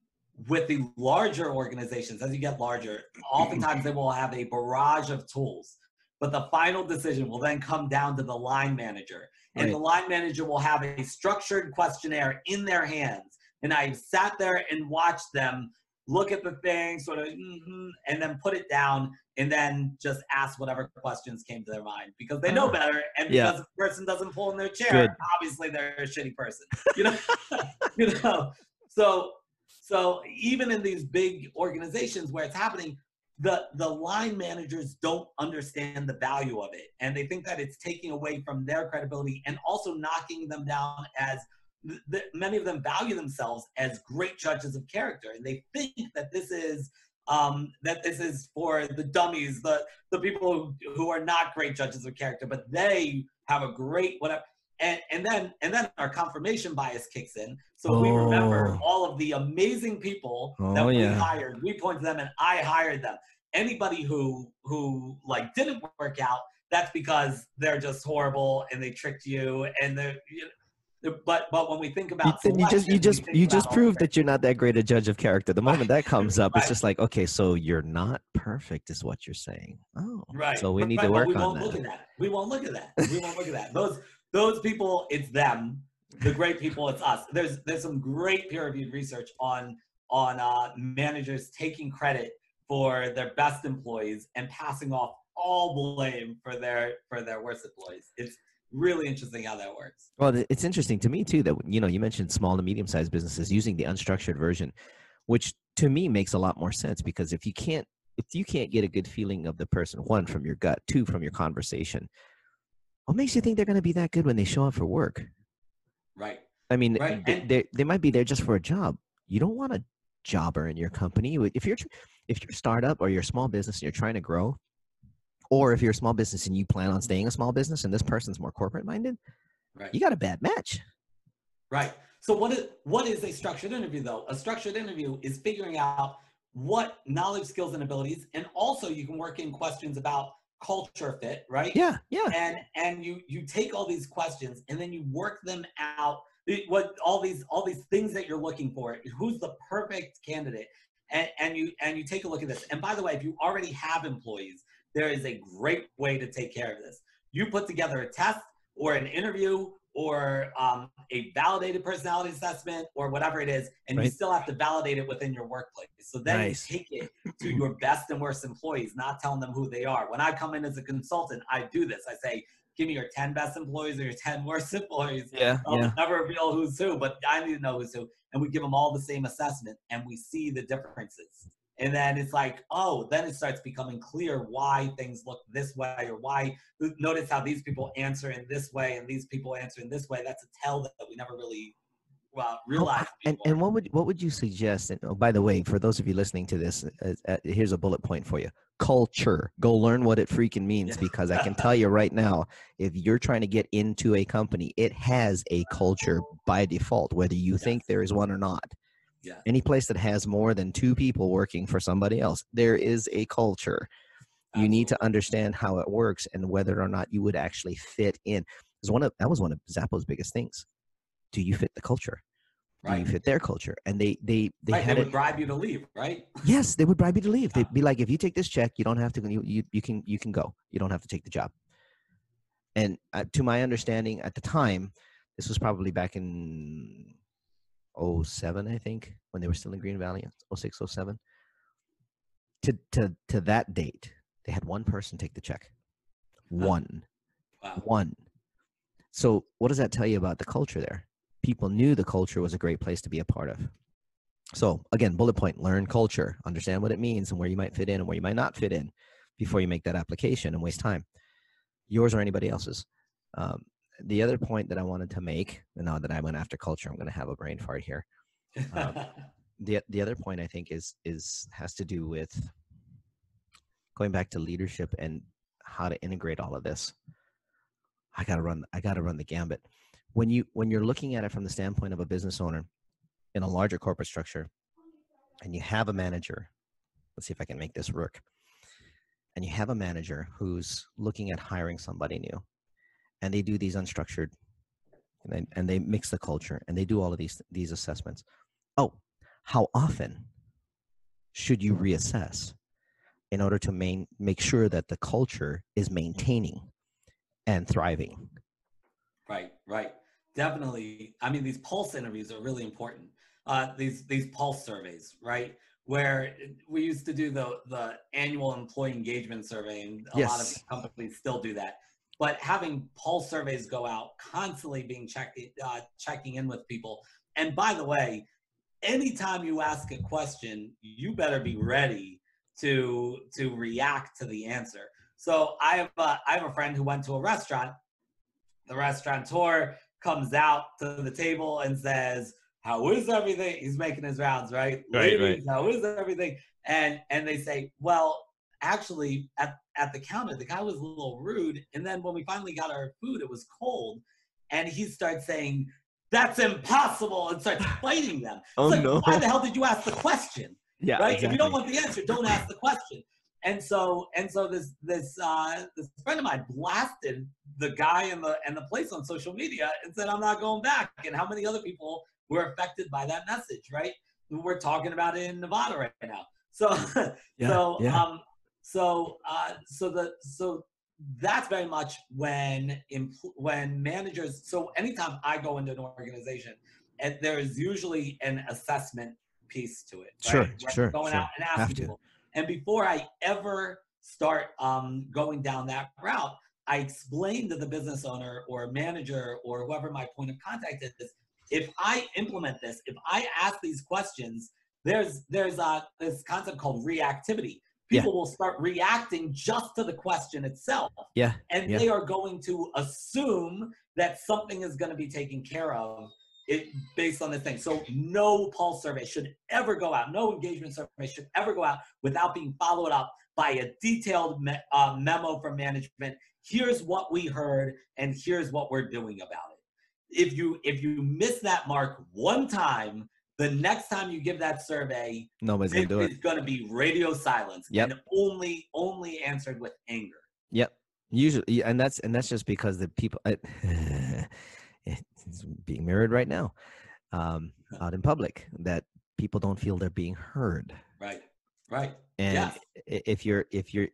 Speaker 4: with the larger organizations, as you get larger, oftentimes they will have a barrage of tools, but the final decision will then come down to the line manager. And the line manager will have a structured questionnaire in their hands. And I've sat there and watched them look at the thing, sort of, mhm, and then put it down, and then just ask whatever questions came to their mind because they know
Speaker 3: Ah.
Speaker 4: better. And
Speaker 3: Yeah.
Speaker 4: because the person doesn't pull in their chair,
Speaker 3: Good.
Speaker 4: obviously they're a shitty person. You know, you know. So, so even in these big organizations where it's happening, the the line managers don't understand the value of it, and they think that it's taking away from their credibility and also knocking them down as th- th- many of them value themselves as great judges of character, and they think that this is um, that this is for the dummies, the the people who, who are not great judges of character, but they have a great whatever. And, and then and then our confirmation bias kicks in. So we remember
Speaker 3: Oh.
Speaker 4: all of the amazing people that
Speaker 3: Oh,
Speaker 4: we
Speaker 3: yeah.
Speaker 4: hired. We point to them, and I hired them. Anybody who who like didn't work out, that's because they're just horrible and they tricked you. And they're you know, but but when we think about
Speaker 3: then you just you just you just proved that you're not that great a judge of character. The moment that comes up, it's just like, okay, so you're not perfect, is what you're saying. Oh,
Speaker 4: Right.
Speaker 3: So we need
Speaker 4: right,
Speaker 3: to work
Speaker 4: we
Speaker 3: on
Speaker 4: won't
Speaker 3: that.
Speaker 4: Look at that. We won't look at that. We won't look at that. Those those people, it's them. The great people, it's us. There's there's some great peer reviewed research on on uh, managers taking credit for their best employees and passing off all blame for their for their worst employees. It's really interesting how that works.
Speaker 3: Well, it's interesting to me too that you know you mentioned small to medium sized businesses using the unstructured version. which to me makes a lot more sense because if you can't if you can't get a good feeling of the person one from your gut two from your conversation what makes you think they're going to be that good when they show up for work
Speaker 4: right
Speaker 3: i mean
Speaker 4: Right,
Speaker 3: they, they, they might be there just for a job you don't want a jobber in your company if you're if you're a startup or you're a small business and you're trying to grow or if you're a small business and you plan on staying a small business and this person's more corporate minded
Speaker 4: right
Speaker 3: you got a bad match
Speaker 4: Right. So what is what is a structured interview though? A structured interview is figuring out what knowledge, skills, and abilities, and also you can work in questions about culture fit, right?
Speaker 3: yeah yeah
Speaker 4: And and you you take all these questions and then you work them out. Eh, what all these all these things that you're looking for? Who's the perfect candidate? And and you and you take a look at this. And by the way, if you already have employees, there is a great way to take care of this. You put together a test or an interview or um, a validated personality assessment or whatever it is, and you still have to validate it within your workplace. So then
Speaker 3: Nice.
Speaker 4: you take it to your best and worst employees, not telling them who they are. When I come in as a consultant, I do this. I say, give me your 10 best employees or your 10 worst employees.
Speaker 3: yeah
Speaker 4: I'll
Speaker 3: yeah
Speaker 4: never reveal who's who, but I need to know who's who. And we give them all the same assessment and we see the differences. And then it's like, oh, then it starts becoming clear why things look this way or why notice how these people answer in this way and these people answer in this way. That's a tell that we never really well, realize.
Speaker 3: and and what would what would you suggest and oh, by the way for those of you listening to this uh, uh, here's a bullet point for you. Culture. Go learn what it freaking means because i can tell you right now if you're trying to get into a company it has a culture by default whether you think there is one or not
Speaker 4: Yeah.
Speaker 3: any place that has more than two people working for somebody else there is a culture. You need to understand how it works and whether or not you would actually fit in. Because one of that was one of Zappos' biggest things. Do you fit the culture? Do you fit their culture? And they they they
Speaker 4: right. They
Speaker 3: had
Speaker 4: would
Speaker 3: it
Speaker 4: bribe you to leave, right?
Speaker 3: yes they would bribe you to leave.
Speaker 4: Yeah.
Speaker 3: they'd be like if you take this check you don't have to you, you, you can you can go. You don't have to take the job. And uh, to my understanding at the time this was probably back in 07 i think when they were still in green valley 06 07 to to to that date they had one person take the check one
Speaker 4: Wow.
Speaker 3: one. So, what does that tell you about the culture there? People knew the culture was a great place to be a part of. So, again, bullet point learn culture, understand what it means and where you might fit in and where you might not fit in before you make that application and waste time. Yours or anybody else's. Um, the other point that I wanted to make, and now that I went after culture, I'm going to have a brain fart here. Um, the the other point I think is is has to do with going back to leadership and how to integrate all of this. I gotta run. I gotta run the gambit. When you when you're looking at it from the standpoint of a business owner in a larger corporate structure, and you have a manager. Let's see if I can make this work. And you have a manager who's looking at hiring somebody new, and they do these unstructured, and they, and they mix the culture, and they do all of these these assessments. Oh, how often should you reassess in order to main, make sure that the culture is maintaining and thriving?
Speaker 4: Right, right. Definitely. I mean, these pulse interviews are really important. Uh, these these pulse surveys, right? Where we used to do the the annual employee engagement survey, and a lot of companies still do that. But having pulse surveys go out, constantly being checked, uh, checking in with people. And by the way, anytime you ask a question, you better be ready to to react to the answer. So I have a, I have a friend who went to a restaurant. The restaurateur comes out to the table and says, "How is everything?" He's making his rounds, right?
Speaker 3: Right, right.
Speaker 4: How is everything? And and they say, "Well, actually, at at the counter, the guy was a little rude. And then when we finally got our food, it was cold, and he starts saying." That's impossible, and starts fighting them.
Speaker 3: Oh,
Speaker 4: like,
Speaker 3: no.
Speaker 4: Why the hell did you ask the question?
Speaker 3: Yeah,
Speaker 4: right? If you don't want the answer, don't ask the question. And so and so this this uh, this friend of mine blasted the guy and the and the place on social media and said, "I'm not going back." And how many other people were affected by that message, right? We're talking about it in Nevada right now. So
Speaker 3: Yeah,
Speaker 4: so
Speaker 3: yeah.
Speaker 4: um so uh so the so that's very much when empl- when managers so anytime i go into an organization and there is usually an assessment piece to it right?
Speaker 3: Sure, sure,
Speaker 4: going
Speaker 3: sure.
Speaker 4: out and asking people and before i ever start um, going down that route i explain to the business owner or manager or whoever my point of contact is if i implement this if i ask these questions there's there's uh, this concept called reactivity. People
Speaker 3: Yeah.
Speaker 4: will start reacting just to the question itself,
Speaker 3: Yeah.
Speaker 4: and
Speaker 3: Yeah.
Speaker 4: they are going to assume that something is going to be taken care of it based on the thing. So no pulse survey should ever go out. No engagement survey should ever go out without being followed up by a detailed me- uh, memo from management. Here's what we heard, and here's what we're doing about it. If you if you miss that mark one time, the next time you give that survey,
Speaker 3: Nobody's gonna do it it.
Speaker 4: is going to be radio silence
Speaker 3: Yep.
Speaker 4: and only only answered with anger.
Speaker 3: Yep. Usually, and that's and that's just because the people it, it's being mirrored right now, um, out in public that people don't feel they're being heard.
Speaker 4: Right. Right.
Speaker 3: And
Speaker 4: Yes.
Speaker 3: if you're if you're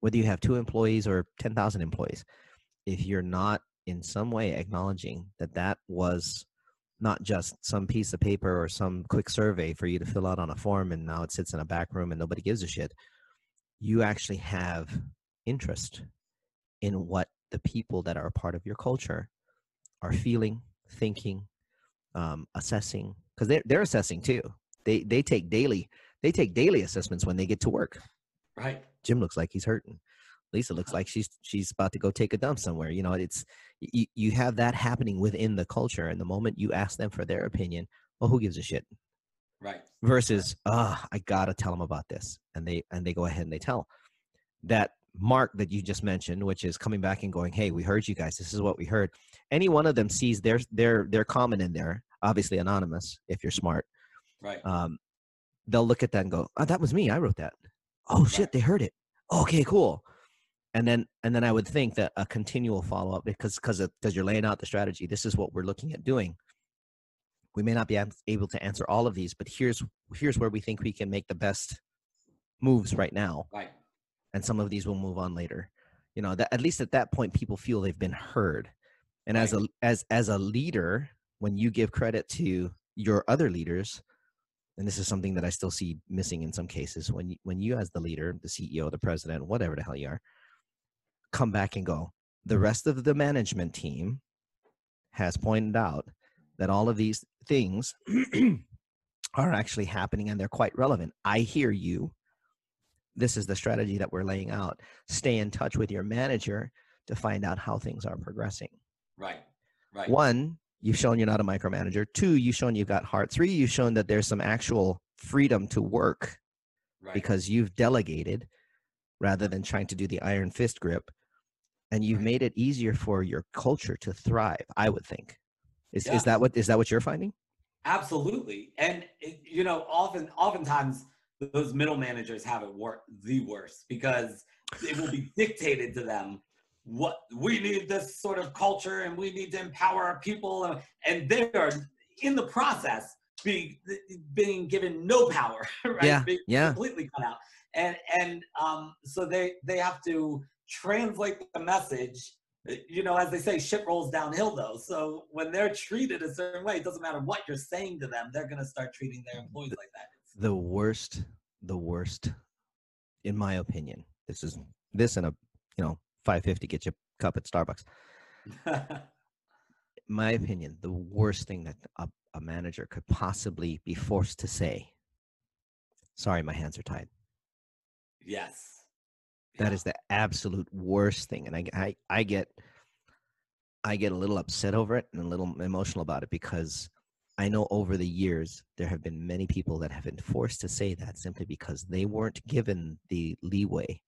Speaker 3: whether you have two employees or ten thousand employees, if you're not in some way acknowledging that that was not just some piece of paper or some quick survey for you to fill out on a form and now it sits in a back room and nobody gives a shit you actually have interest in what the people that are a part of your culture are feeling thinking um, assessing because they're, they're assessing too they they take daily they take daily assessments when they get to work
Speaker 4: Right.
Speaker 3: Jim looks like he's hurting. Lisa looks like she's she's about to go take a dump somewhere. You know, it's you, you have that happening within the culture, and the moment you ask them for their opinion, well, who gives a shit?
Speaker 4: Right.
Speaker 3: Versus, ah, I gotta tell them about this, and they and they go ahead and they tell. That mark that you just mentioned, which is coming back and going, hey, we heard you guys. This is what we heard. Any one of them sees their their their comment in there, obviously anonymous if you're smart.
Speaker 4: Right.
Speaker 3: Um, they'll look at that and go, oh, that was me. I wrote that. Oh shit, they heard it. Okay, cool. And then and then I would think that a continual follow up because because because you're laying out the strategy. This is what we're looking at doing. We may not be able to answer all of these, but here's here's where we think we can make the best moves right now,
Speaker 4: Right.
Speaker 3: and some of these will move on later. You know, that at least at that point, people feel they've been heard. And as a as as a leader, when you give credit to your other leaders, and this is something that I still see missing in some cases when you, when you as the leader, the CEO, the president, whatever the hell you are, come back and go. The rest of the management team has pointed out that all of these things are actually happening and they're quite relevant. I hear you. This is the strategy that we're laying out. Stay in touch with your manager to find out how things are progressing.
Speaker 4: Right. Right.
Speaker 3: One, you've shown you're not a micromanager. Two, you've shown you've got heart. Three, you've shown that there's some actual freedom to work
Speaker 4: Right.
Speaker 3: because you've delegated rather than trying to do the iron fist grip. And you've made it easier for your culture to thrive, I would think. Is,
Speaker 4: Yeah.
Speaker 3: is that what is that what you're finding?
Speaker 4: Absolutely. And it- you know, often oftentimes those middle managers have it wor- the worst because it will be dictated to them what we need this sort of culture and we need to empower our people and, and they are in the process being being given no power right
Speaker 3: Yeah,
Speaker 4: being
Speaker 3: yeah.
Speaker 4: completely cut out and and um so they they have to translate the message you know, as they say, shit rolls downhill though. So when they're treated a certain way, it doesn't matter what you're saying to them, they're gonna start treating their employees like that.
Speaker 3: The worst, the worst, in my opinion. This is this and a you know 550 get you a cup at Starbucks. my opinion, the worst thing that a, a manager could possibly be forced to say, sorry, my hands are tied.
Speaker 4: yes.
Speaker 3: That
Speaker 4: Yeah.
Speaker 3: is the absolute worst thing. And I, I, I get, I get a little upset over it and a little emotional about it because I know over the years there have been many people that have been forced to say that simply because they weren't given the leeway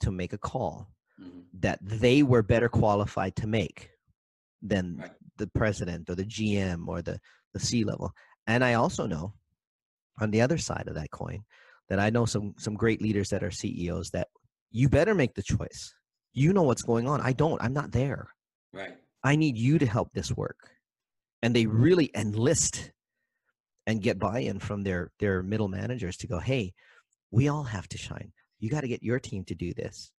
Speaker 3: to make a call
Speaker 4: Mhm.
Speaker 3: that they were better qualified to make than
Speaker 4: Right.
Speaker 3: the president or the GM or the, the C level. And I also know on the other side of that coin that I know some some great leaders that are CEOs that you better make the choice. You know what's going on. I don't. I'm not there.
Speaker 4: Right.
Speaker 3: I need you to help this work. And they really enlist and get buy-in from their their middle managers to go, "Hey, we all have to shine. You got to get your team to do this."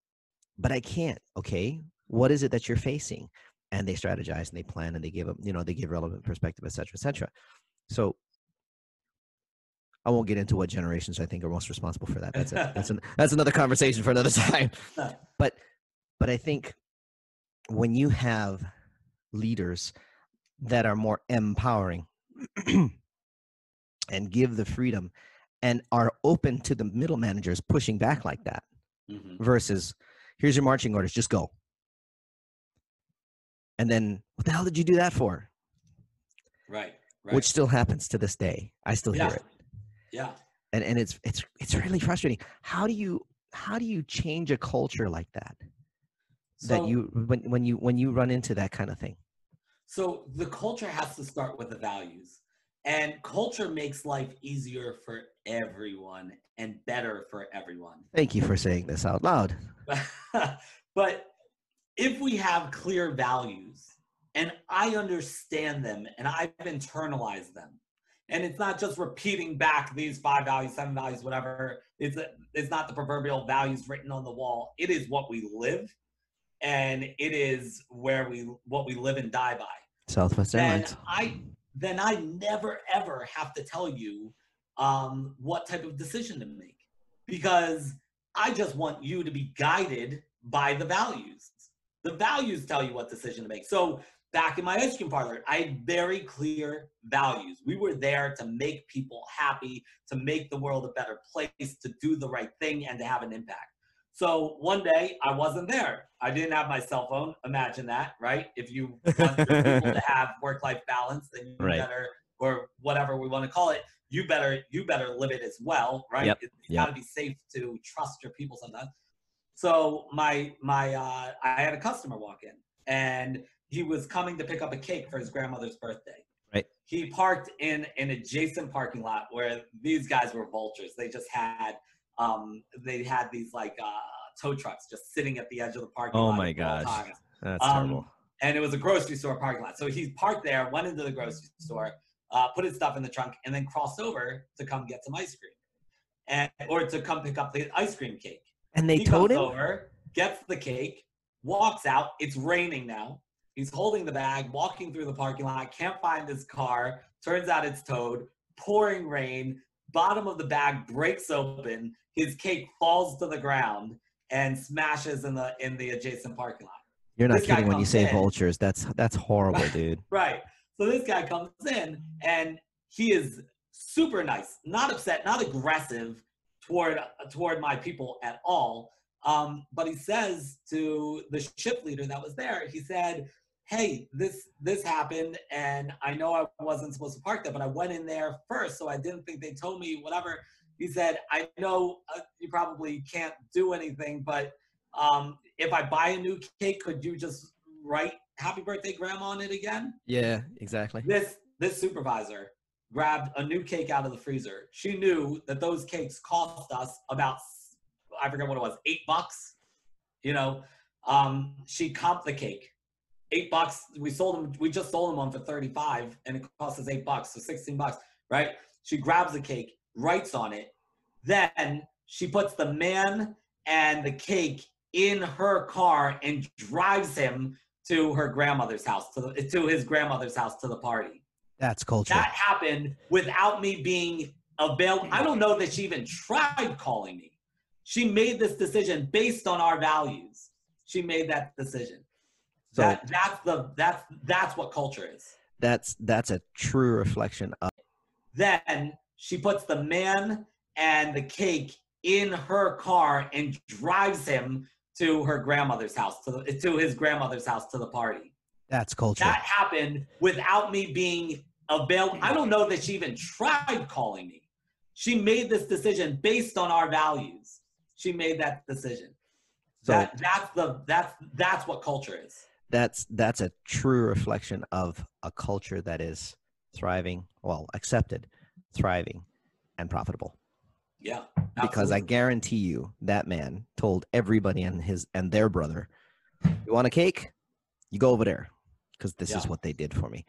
Speaker 3: But I can't, okay? What is it that you're facing? And they strategize and they plan and they give them, you know, they give relevant perspective, et cetera, et cetera. So I won't get into what generations I think are most responsible for that. That's a, that's an, that's another conversation for another time. But but I think when you have leaders that are more empowering and give the freedom and are open to the middle managers pushing back like that
Speaker 4: Mhm.
Speaker 3: versus here's your marching orders just go and then what the hell did you do that for
Speaker 4: Right. Right.
Speaker 3: which still happens to this day i still
Speaker 4: yeah.
Speaker 3: hear it
Speaker 4: Yeah.
Speaker 3: and and it's it's it's really frustrating how do you how do you change a culture like that that you when when you when you run into that kind of thing
Speaker 4: So the culture has to start with the values. And culture makes life easier for everyone and better for everyone.
Speaker 3: thank you for saying this out loud
Speaker 4: but if we have clear values and I understand them and I've internalized them, and it's not just repeating back these five values, seven values, whatever. It's it's not the proverbial values written on the wall. It is what we live, and it is where we what we live and die by
Speaker 3: southwest
Speaker 4: then
Speaker 3: airlines
Speaker 4: I then I never ever have to tell you um, what type of decision to make because I just want you to be guided by the values. The values tell you what decision to make. So back in my ice cream parlor, I had very clear values. We were there to make people happy, to make the world a better place, to do the right thing, and to have an impact. So one day I wasn't there. I didn't have my cell phone. Imagine that, right? If you want people to have work-life balance, then you
Speaker 3: Right.
Speaker 4: better, or whatever we want to call it, you better you better live it as well, right?
Speaker 3: Yep,
Speaker 4: It's
Speaker 3: yep.
Speaker 4: got to be safe to trust your people sometimes. So my my uh, I had a customer walk in, and he was coming to pick up a cake for his grandmother's birthday.
Speaker 3: Right.
Speaker 4: He parked in an adjacent parking lot where these guys were vultures. They just had um they had these like uh tow trucks just sitting at the edge of the parking
Speaker 3: Oh
Speaker 4: lot.
Speaker 3: my
Speaker 4: at
Speaker 3: gosh. that's
Speaker 4: Um,
Speaker 3: terrible
Speaker 4: And it was a grocery store parking lot. So he parked there, went into the grocery store, uh, put his stuff in the trunk, and then crossed over to come get some ice cream. And or to come pick up the ice cream cake
Speaker 3: and they
Speaker 4: he comes
Speaker 3: him
Speaker 4: over, gets the cake, walks out. It's raining now. He's holding the bag, walking through the parking lot, can't find his car. Turns out it's towed, pouring rain. Bottom of the bag breaks open. His cake falls to the ground and smashes in the in the adjacent parking lot.
Speaker 3: you're not
Speaker 4: this
Speaker 3: kidding when you say
Speaker 4: in.
Speaker 3: vultures that's that's horrible dude
Speaker 4: Right. So this guy comes in and he is super nice, not upset, not aggressive toward toward my people at all. Um, but he says to the ship leader that was there, he said, "Hey, this this happened, and I know I wasn't supposed to park there, but I went in there first, so I didn't think they told me whatever." He said, "I know uh, you probably can't do anything, but um, if I buy a new cake, could you just write happy birthday grandma on it again?
Speaker 3: Yeah exactly.
Speaker 4: This this supervisor grabbed a new cake out of the freezer. She knew that those cakes cost us about I forget what it was eight bucks you know? Um she comped the cake eight bucks. We sold them we just sold them one for 35 and it cost us eight bucks so 16 bucks right? She grabs the cake writes on it. Then she puts the man and the cake in her car and drives him to her grandmother's house to the, to his grandmother's house to the party.
Speaker 3: That's culture.
Speaker 4: That happened without me being available i don't know that she even tried calling me. She made this decision based on our values. She made that decision
Speaker 3: so
Speaker 4: that that's the that's that's what culture is.
Speaker 3: That's that's a true reflection of
Speaker 4: then she puts the man and the cake in her car and drives him to her grandmother's house to, the, to his grandmother's house to the party.
Speaker 3: That's culture.
Speaker 4: That happened without me being available i don't know that she even tried calling me. She made this decision based on our values. She made that decision.
Speaker 3: So
Speaker 4: that that's the that's that's what culture is
Speaker 3: that's that's a true reflection of a culture that is thriving well accepted thriving and profitable.
Speaker 4: Yeah
Speaker 3: because i guarantee you that man told everybody and his and their brother you want a cake? You go over there because this is what they did for me.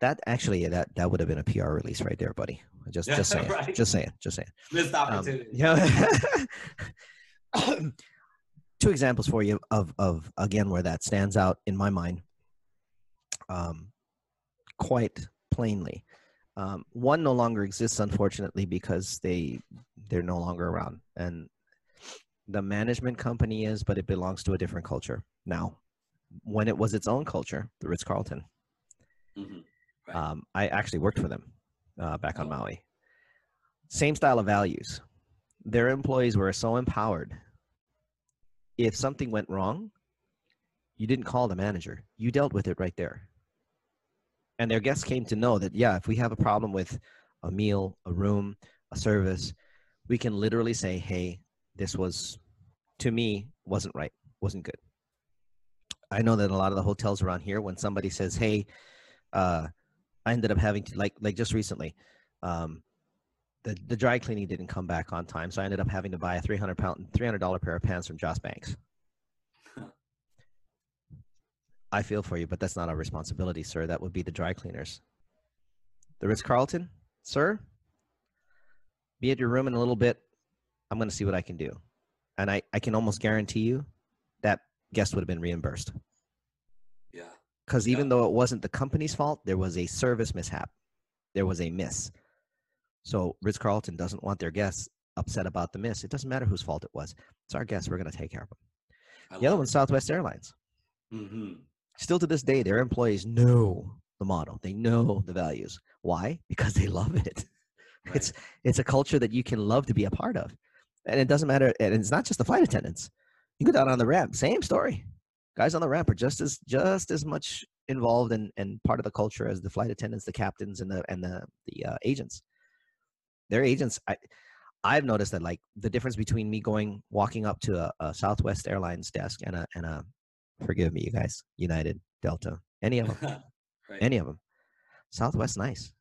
Speaker 3: That actually that that would have been a pr release right there buddy. Just just saying
Speaker 4: right.
Speaker 3: just saying just saying.
Speaker 4: Missed
Speaker 3: um,
Speaker 4: opportunity.
Speaker 3: yeah two examples for you of of again where that stands out in my mind um quite plainly um, one no longer exists unfortunately because they they're no longer around and the management company is but it belongs to a different culture now when it was its own culture the ritz-carlton
Speaker 4: Mhm. Right.
Speaker 3: um, i actually worked for them uh, back on
Speaker 4: Oh.
Speaker 3: maui Same style of values. Their employees were so empowered. If something went wrong, you didn't call the manager. You dealt with it right there. And their guests came to know that, yeah, if we have a problem with a meal, a room, a service, we can literally say, hey, this was, to me, wasn't right, wasn't good. I know that a lot of the hotels around here, when somebody says, hey, uh, I ended up having to, like, like just recently, um, the, the dry cleaning didn't come back on time. So I ended up having to buy a 300 pound, $300 pair of pants from Joss Banks. I feel for you, but that's not our responsibility, sir. That would be the dry cleaners. The Ritz Carlton, sir, be at your room in a little bit. I'm going to see what I can do. And I, I can almost guarantee you that guest would have been reimbursed.
Speaker 4: Yeah.
Speaker 3: Because
Speaker 4: Yeah.
Speaker 3: even though it wasn't the company's fault, there was a service mishap. There was a miss. So Ritz Carlton doesn't want their guests upset about the miss. It doesn't matter whose fault it was. It's our guests. We're going to take care of them. The other one's Southwest Airlines.
Speaker 4: hmm
Speaker 3: Still to this day, their employees know the model. They know the values. Why? Because they love it. It's it's a culture that you can love to be a part of, and it doesn't matter. And it's not just the flight attendants. You go down on the ramp, same story. Guys on the ramp are just as just as much involved and and part of the culture as the flight attendants, the captains, and the and the the uh, agents. Their agents, I I've noticed that like the difference between me going walking up to a, a Southwest Airlines desk and a and a forgive me, you guys, United, Delta, any of them
Speaker 4: right.
Speaker 3: any of them. Southwest nice.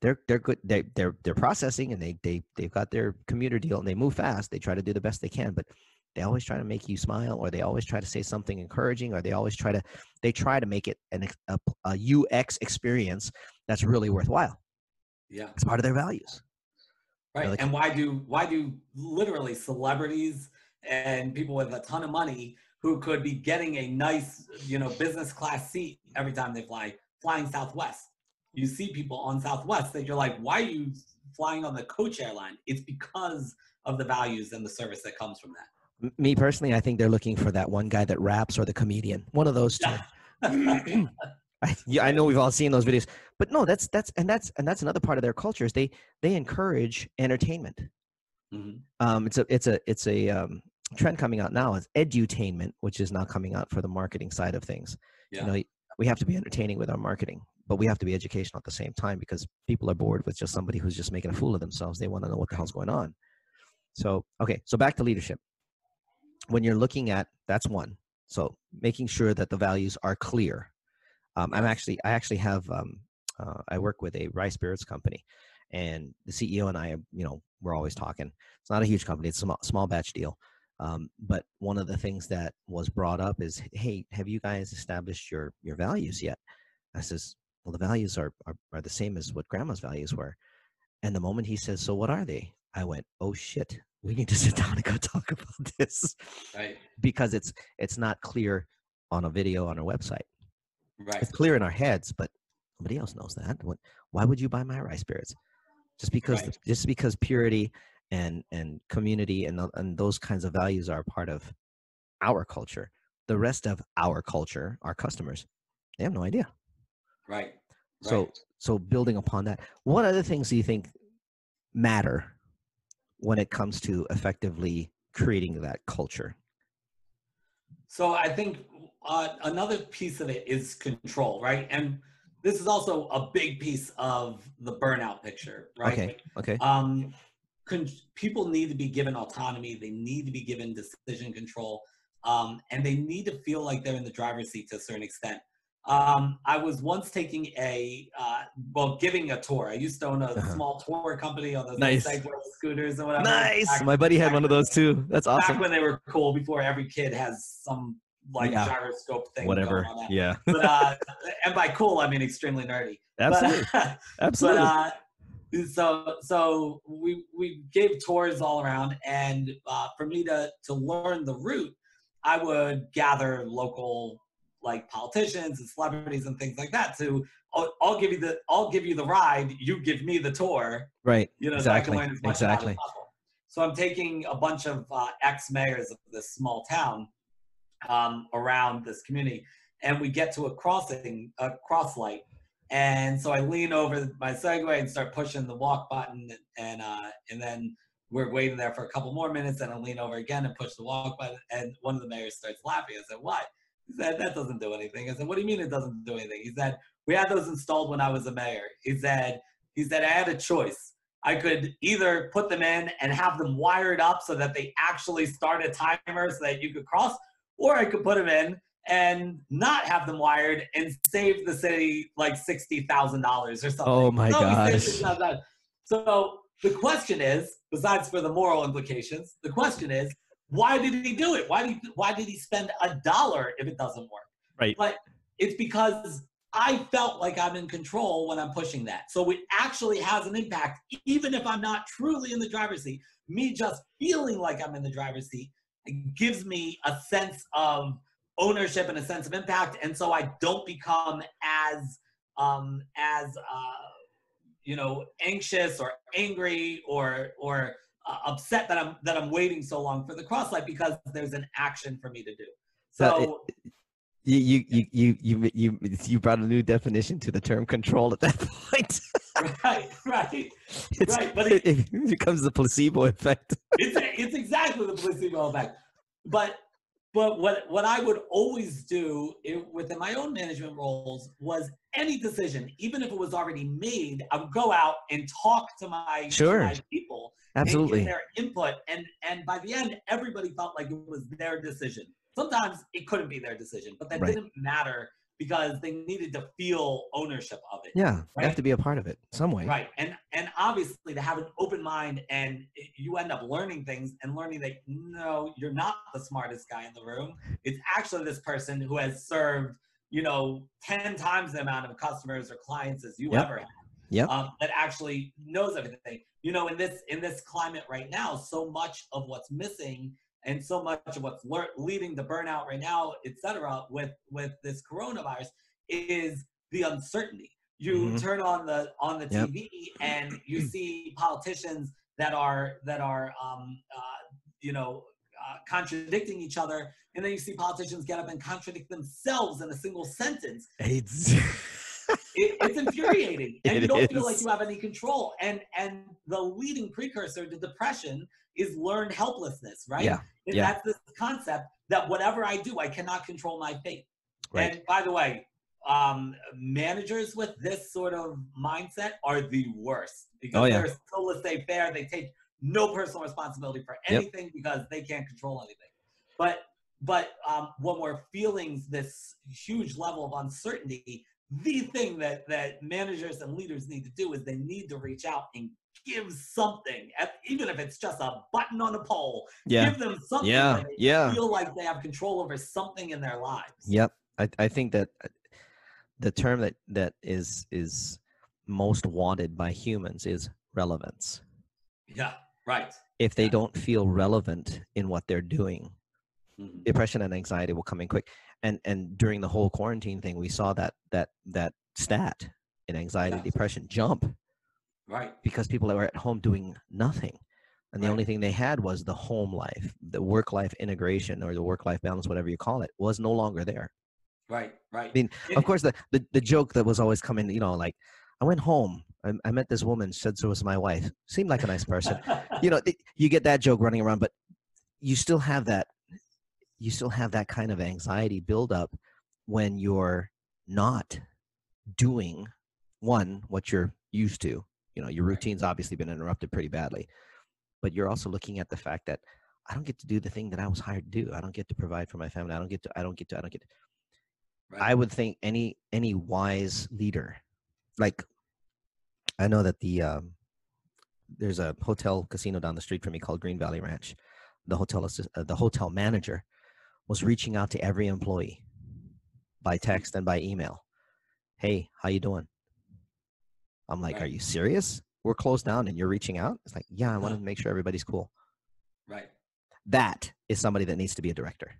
Speaker 3: They're they're good. They they're they're processing and they they they've got their commuter deal and they move fast. They try to do the best they can, but they always try to make you smile or they always try to say something encouraging or they always try to they try to make it an a, a UX experience that's really worthwhile.
Speaker 4: yeah.
Speaker 3: It's part of their values.
Speaker 4: Right.
Speaker 3: like-
Speaker 4: and why do why do literally celebrities and people with a ton of money who could be getting a nice, you know, business class seat every time they fly, flying Southwest? You see people on Southwest that you're like, why are you flying on the coach airline? It's because of the values and the service that comes from that.
Speaker 3: Me personally, I think they're looking for that one guy that raps or the comedian. One of those two. I, yeah, I know we've all seen those videos, but no, that's that's and that's and that's another part of their culture is they they encourage entertainment.
Speaker 4: Mhm.
Speaker 3: Um, it's a it's a it's a um, trend coming out now is edutainment, which is now coming out for the marketing side of things.
Speaker 4: Yeah.
Speaker 3: You know, we have to be entertaining with our marketing, but we have to be educational at the same time because people are bored with just somebody who's just making a fool of themselves. They want to know what the hell's going on. So okay, so back to leadership. When you're looking at that's one. So making sure that the values are clear. Um, I'm actually I actually have um, uh, I work with a rice spirits company, and the CEO and I, you know, we're always talking. It's not a huge company; it's a small, small batch deal. Um, but one of the things that was brought up is, hey, have you guys established your your values yet? I says, well, the values are are, are the same as what Grandma's values were. And the moment he says, so what are they? I went, oh shit, we need to sit down and go talk about this
Speaker 4: Right.
Speaker 3: because it's it's not clear on a video on our website.
Speaker 4: Right.
Speaker 3: It's clear in our heads, but nobody else knows that. What, why would you buy my rice spirits? Just because
Speaker 4: Right.
Speaker 3: just because purity and and community and and those kinds of values are part of our culture. The rest of our culture, our customers, they have no idea.
Speaker 4: Right.
Speaker 3: So
Speaker 4: Right.
Speaker 3: so building upon that, what other things do you think matter when it comes to effectively creating that culture?
Speaker 4: So I think uh, another piece of it is control, right? And this is also a big piece of the burnout picture, right?
Speaker 3: Okay. Okay.
Speaker 4: Um, con- people need to be given autonomy. They need to be given decision control, um, and they need to feel like they're in the driver's seat to a certain extent. Um, I was once taking a, uh, well, giving a tour. I used to own a
Speaker 3: Uh-huh.
Speaker 4: small tour company on those
Speaker 3: Nice.
Speaker 4: Scooters or whatever.
Speaker 3: Nice.
Speaker 4: Back-
Speaker 3: My buddy had one of those too. That's awesome.
Speaker 4: Back when they were cool, before every kid has some like
Speaker 3: Yeah.
Speaker 4: gyroscope thing.
Speaker 3: Whatever. Yeah.
Speaker 4: But, uh, and by cool, I mean extremely nerdy.
Speaker 3: Absolutely.
Speaker 4: But,
Speaker 3: Absolutely.
Speaker 4: but uh, so so we we gave tours all around, and uh, for me to to learn the route, I would gather local like politicians and celebrities and things like that. To I'll, I'll give you the I'll give you the ride, you give me the tour.
Speaker 3: right.
Speaker 4: You know,
Speaker 3: Exactly.
Speaker 4: so I can learn as much about it as
Speaker 3: Exactly.
Speaker 4: So I'm taking a bunch of uh, ex mayors of this small town um, around this community, and we get to a crossing, a cross light, And so I lean over my Segway and start pushing the walk button, and uh, and then we're waiting there for a couple more minutes, and I lean over again and push the walk button, and one of the mayors starts laughing. I said, "What?" He said, "That doesn't do anything." I said, "What do you mean it doesn't do anything?" He said, "We had those installed when I was a mayor." He said, "He said I had a choice. I could either put them in and have them wired up so that they actually start a timer so that you could cross, or I could put them in and not have them wired and save the city like sixty thousand dollars or something.
Speaker 3: Oh my
Speaker 4: So
Speaker 3: gosh.
Speaker 4: So the question is, besides for the moral implications, the question is, why did he do it? Why did he, why did he spend a dollar if it doesn't work?
Speaker 2: Right.
Speaker 4: But it's because I felt like I'm in control when I'm pushing that. So it actually has an impact, even if I'm not truly in the driver's seat. Me just feeling like I'm in the driver's seat gives me a sense of ownership and a sense of impact, and so I don't become as um, as uh, you know anxious or angry or or uh, upset that I'm that I'm waiting so long for the cross light because there's an action for me to do.
Speaker 3: So it- you you you you you you brought a new definition to the term control at that point.
Speaker 4: right, right.
Speaker 3: It's,
Speaker 4: Right, but
Speaker 3: it, it becomes the placebo effect.
Speaker 4: it's it's exactly the placebo effect. But but what what I would always do i within my own management roles was any decision, even if it was already made, I would go out and talk to my, to
Speaker 3: Sure.
Speaker 4: my people and
Speaker 3: Absolutely.
Speaker 4: get their input. And and by the end, everybody felt like it was their decision. Sometimes it couldn't be their decision, but that
Speaker 3: Right.
Speaker 4: didn't matter because they needed to feel ownership of it.
Speaker 3: Yeah,
Speaker 4: Right.
Speaker 3: have to be a part of it some way.
Speaker 4: Right. And and obviously to have an open mind and you end up learning things and learning that no, you're not the smartest guy in the room. It's actually this person who has served, you know, 10 times the amount of customers or clients as you
Speaker 3: Yep.
Speaker 4: ever have.
Speaker 3: Yeah,
Speaker 4: Um, that actually knows everything. You know, in this in this climate right now, so much of what's missing and so much of what's lear- leading to burnout right now, et cetera, with with this coronavirus is the uncertainty. You
Speaker 3: Mhm.
Speaker 4: turn on the on the
Speaker 3: Yep.
Speaker 4: TV and you see politicians that are that are um, uh, you know uh, contradicting each other, and then you see politicians get up and contradict themselves in a single sentence.
Speaker 3: It's
Speaker 4: It, it's infuriating, and
Speaker 3: It
Speaker 4: you don't feel like you have any control. And and the leading precursor to depression is learned helplessness, right?
Speaker 3: yeah,
Speaker 4: And
Speaker 3: yeah.
Speaker 4: that's this concept that whatever I do, I cannot control my fate.
Speaker 3: Right.
Speaker 4: And by the way, um, managers with this sort of mindset are the worst because
Speaker 3: Oh, yeah.
Speaker 4: they're so laissez-faire. They take no personal responsibility for
Speaker 3: Yep.
Speaker 4: anything because they can't control anything. But but um, when we're feeling this huge level of uncertainty, the thing that that managers and leaders need to do is they need to reach out and give something, even if it's just a button on a pole.
Speaker 3: yeah,
Speaker 4: Give them something.
Speaker 3: yeah,
Speaker 4: they
Speaker 3: yeah.
Speaker 4: Feel like they have control over something in their lives.
Speaker 3: Yep. I, I think that uh, the term that that is is most wanted by humans is relevance.
Speaker 4: Yeah. Right.
Speaker 3: If they
Speaker 4: Yeah.
Speaker 3: don't feel relevant in what they're doing,
Speaker 4: Mhm.
Speaker 3: depression and anxiety will come in quick. And and during the whole quarantine thing, we saw that that that stat in anxiety
Speaker 4: Yeah.
Speaker 3: depression jump
Speaker 4: Right.
Speaker 3: because people that were at home doing nothing. And the
Speaker 4: Right.
Speaker 3: only thing they had was the home life, the work life integration or the work life balance, whatever you call it, was no longer there.
Speaker 4: Right. Right.
Speaker 3: I mean, of course, the, the, the joke that was always coming, you know, like, I went home, I, I met this woman, said so was my wife, seemed like a nice person. you know, th- you get that joke running around, but you still have that, you still have that kind of anxiety buildup when you're not doing one, what you're used to. You know, your routine's obviously been interrupted pretty badly, but you're also looking at the fact that I don't get to do the thing that I was hired to do. I don't get to provide for my family. I don't get to, I don't get to, I don't get to.
Speaker 4: Right.
Speaker 3: I would think any any wise leader, like I know that the um, there's a hotel casino down the street from me called Green Valley Ranch. The hotel assist, uh, the hotel manager was reaching out to every employee by text and by email. Hey, how you doing? I'm like, are you serious? We're closed down and you're reaching out? It's like, yeah, I want to make sure everybody's cool.
Speaker 4: right.
Speaker 3: That is somebody that needs to be a director.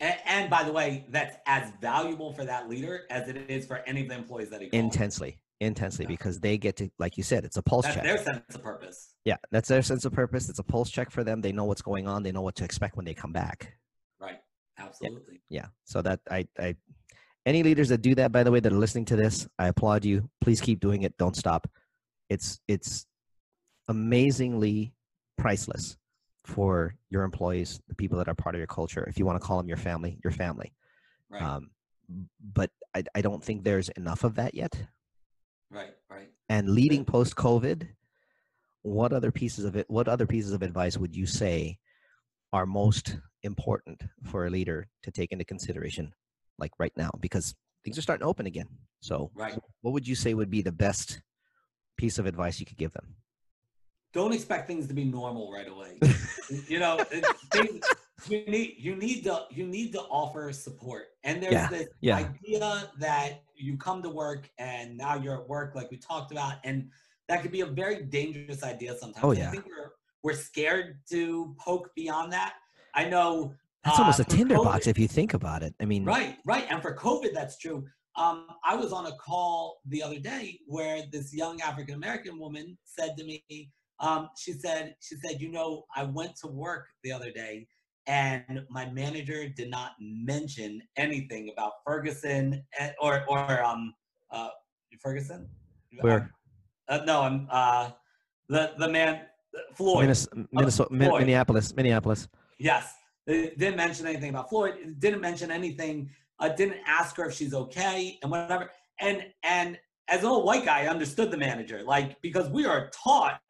Speaker 4: And, and by the way, that's as valuable for that leader as it is for any of the employees that he calls.
Speaker 3: Intensely, intensely,
Speaker 4: Yeah.
Speaker 3: because they get to, like you said, it's a pulse
Speaker 4: That's
Speaker 3: check.
Speaker 4: their sense of purpose.
Speaker 3: Yeah, that's their sense of purpose. It's a pulse check for them. They know what's going on. They know what to expect when they come back.
Speaker 4: Right. Absolutely.
Speaker 3: Yeah. So that I I any leaders that do that, by the way, that are listening to this, I applaud you. Please keep doing it. Don't stop. It's it's amazingly priceless for your employees, the people that are part of your culture. If you want to call them your family, your family.
Speaker 4: Right.
Speaker 3: Um, but I, I don't think there's enough of that yet.
Speaker 4: right. Right.
Speaker 3: And leading post COVID, what other pieces of it? What other pieces of advice would you say are most important for a leader to take into consideration, like right now? Because things are starting to open again. So,
Speaker 4: Right.
Speaker 3: what would you say would be the best piece of advice you could give them?
Speaker 4: don't expect things to be normal right away. you know, things, you need you need to you need to offer support. And there's
Speaker 3: Yeah,
Speaker 4: this
Speaker 3: yeah.
Speaker 4: idea that you come to work and now you're at work, like we talked about, and that could be a very dangerous idea sometimes.
Speaker 3: Oh, yeah.
Speaker 4: I think we're we're scared to poke beyond that. I know
Speaker 3: That's
Speaker 4: uh,
Speaker 3: almost a
Speaker 4: for
Speaker 3: tinderbox if you think about it. I mean,
Speaker 4: Right, right. And for COVID, that's true. Um, I was on a call the other day where this young African American woman said to me, um, she said, she said, you know, I went to work the other day and my manager did not mention anything about Ferguson and, or or um uh Ferguson.
Speaker 3: Where?
Speaker 4: Uh, no, I'm uh the the man Floyd.
Speaker 3: Minnesota, Minnesota Min-
Speaker 4: Floyd.
Speaker 3: Minneapolis, Minneapolis.
Speaker 4: Yes. They didn't mention anything about Floyd. Didn't mention anything. Uh, didn't ask her if she's okay and whatever. And and as an old white guy, I understood the manager, like because we are taught,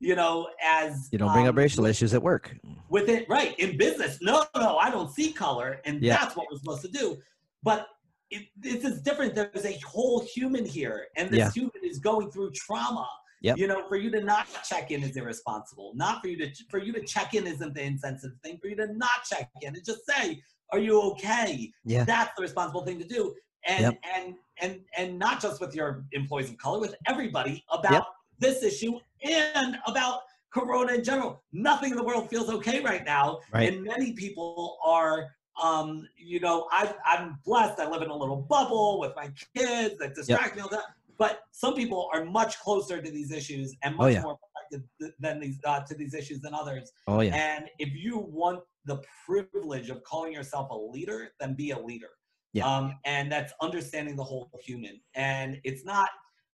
Speaker 4: you know, as
Speaker 3: You don't bring up
Speaker 4: um,
Speaker 3: racial issues at work.
Speaker 4: with it right in business. No, no, I don't see color, and
Speaker 3: Yeah.
Speaker 4: that's what we're supposed to do. But it, this is different. There's a whole human here, and this
Speaker 3: Yeah.
Speaker 4: human is going through trauma.
Speaker 3: Yep.
Speaker 4: You know, for you to not check in is irresponsible. Not for you to for you to check in isn't the insensitive thing. For you to not check in and just say, "Are you okay?"
Speaker 3: Yeah.
Speaker 4: That's the responsible thing to do. And
Speaker 3: Yep.
Speaker 4: and and and not just with your employees of color, with everybody about
Speaker 3: Yep.
Speaker 4: this issue and about corona in general. Nothing in the world feels okay right now.
Speaker 3: Right.
Speaker 4: And many people are um, you know, I I'm blessed. I live in a little bubble with my kids that distract me all the time. But some people are much closer to these issues and
Speaker 3: Oh,
Speaker 4: much
Speaker 3: yeah.
Speaker 4: more affected than these uh, to these issues than others.
Speaker 3: Oh yeah.
Speaker 4: And if you want the privilege of calling yourself a leader, then be a leader.
Speaker 3: Yeah.
Speaker 4: Um, and that's understanding the whole human. And it's not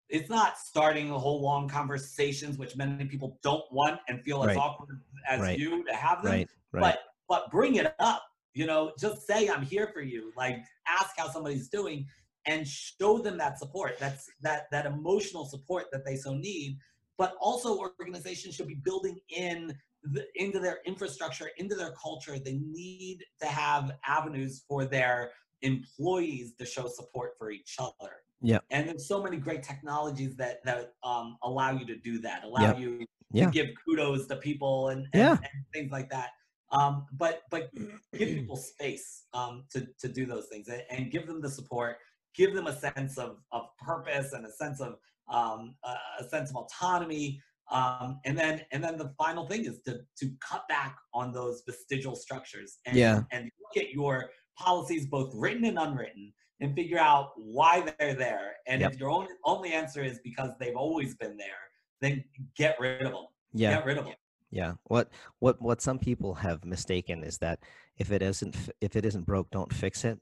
Speaker 4: it's not starting a whole long conversations, which many people don't want and feel as awkward as
Speaker 3: Right.
Speaker 4: you to have them.
Speaker 3: Right. Right.
Speaker 4: But but bring it up. You know, just say I'm here for you. Like ask how somebody's doing and show them that support. That's that that emotional support that they so need. But also organizations should be building in the, into their infrastructure, into their culture. They need to have avenues for their employees to show support for each other.
Speaker 3: Yeah.
Speaker 4: And there's so many great technologies that that um, allow you to do that. Allow
Speaker 3: Yeah.
Speaker 4: you
Speaker 3: Yeah.
Speaker 4: to give kudos to people and, and,
Speaker 3: Yeah.
Speaker 4: and things like that. Um, but but give people space um, to to do those things and, and give them the support. Give them a sense of of purpose and a sense of um, a, sense of autonomy. Um, and then and then the final thing is to to cut back on those vestigial structures and
Speaker 3: Yeah.
Speaker 4: and look at your policies both written and unwritten and figure out why they're there. And
Speaker 3: Yep.
Speaker 4: if your only only answer is because they've always been there, then get rid of them.
Speaker 3: Yeah.
Speaker 4: Get rid of them.
Speaker 3: Yeah. What what what some people have mistaken is that if it isn't if it isn't broke, don't fix it.